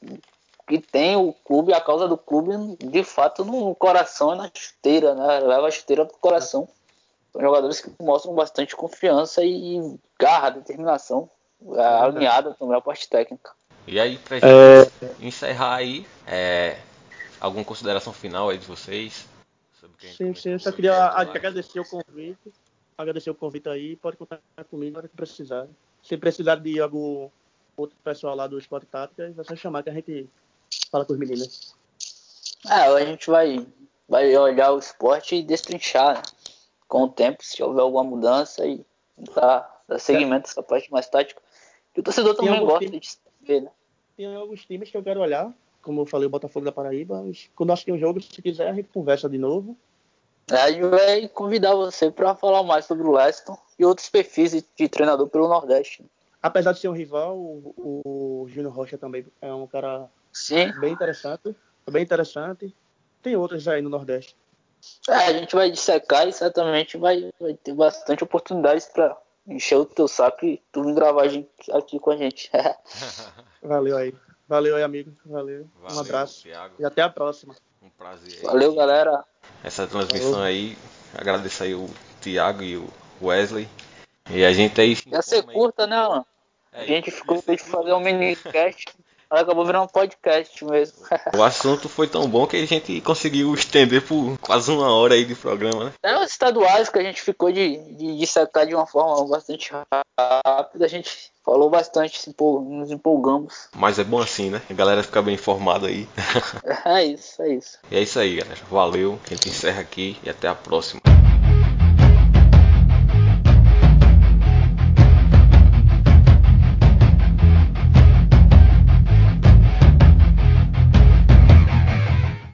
que têm o clube, a causa do clube, de fato, no coração e na chuteira, né? Leva a chuteira pro coração. São jogadores que mostram bastante confiança e garra, determinação, é, alinhada também a parte técnica. E aí, pra gente é... encerrar aí, é, alguma consideração final aí de vocês? Sim, sim, eu só queria agradecer o convite. Agradecer o convite aí. Pode contar comigo na hora que precisar. Se precisar de algum outro pessoal lá do Esporte Tática, é só chamar que a gente fala com os meninos. É, a gente vai, vai olhar o esporte e destrinchar. Né? com o tempo, se houver alguma mudança e dar, dar seguimento a essa parte mais tática. E o torcedor também gosta time, de ver, né? Tem alguns times que eu quero olhar, como eu falei, o Botafogo da Paraíba. Quando nós temos um jogo, se quiser, a gente conversa de novo. A gente vai convidar você para falar mais sobre o Leston e outros perfis de treinador pelo Nordeste. Apesar de ser um rival, o, o Júnior Rocha também é um cara Sim. bem interessante. Bem interessante. Tem outros aí no Nordeste. É, a gente vai dissecar e certamente vai, vai ter bastante oportunidades para encher o teu saco e tu vir gravar aqui com a gente. Valeu aí. Valeu aí, amigo. Valeu. Valeu um abraço. Thiago. E até a próxima. Um prazer. Valeu, galera. Essa transmissão Valeu. aí. Agradeço aí o Thiago e o Wesley. E a gente aí. Ia ser curta, aí. né, Alan? É, a gente ficou de fazer um mini cast. Mas acabou virando um podcast mesmo. o assunto foi tão bom que a gente conseguiu estender por quase uma hora aí de programa, né? É os estaduais que a gente ficou de, de, de secar de uma forma bastante rápida. A gente falou bastante, nos empolgamos. Mas é bom assim, né? A galera fica bem informada aí. é isso, é isso. E é isso aí, galera. Valeu. A gente encerra aqui e até a próxima.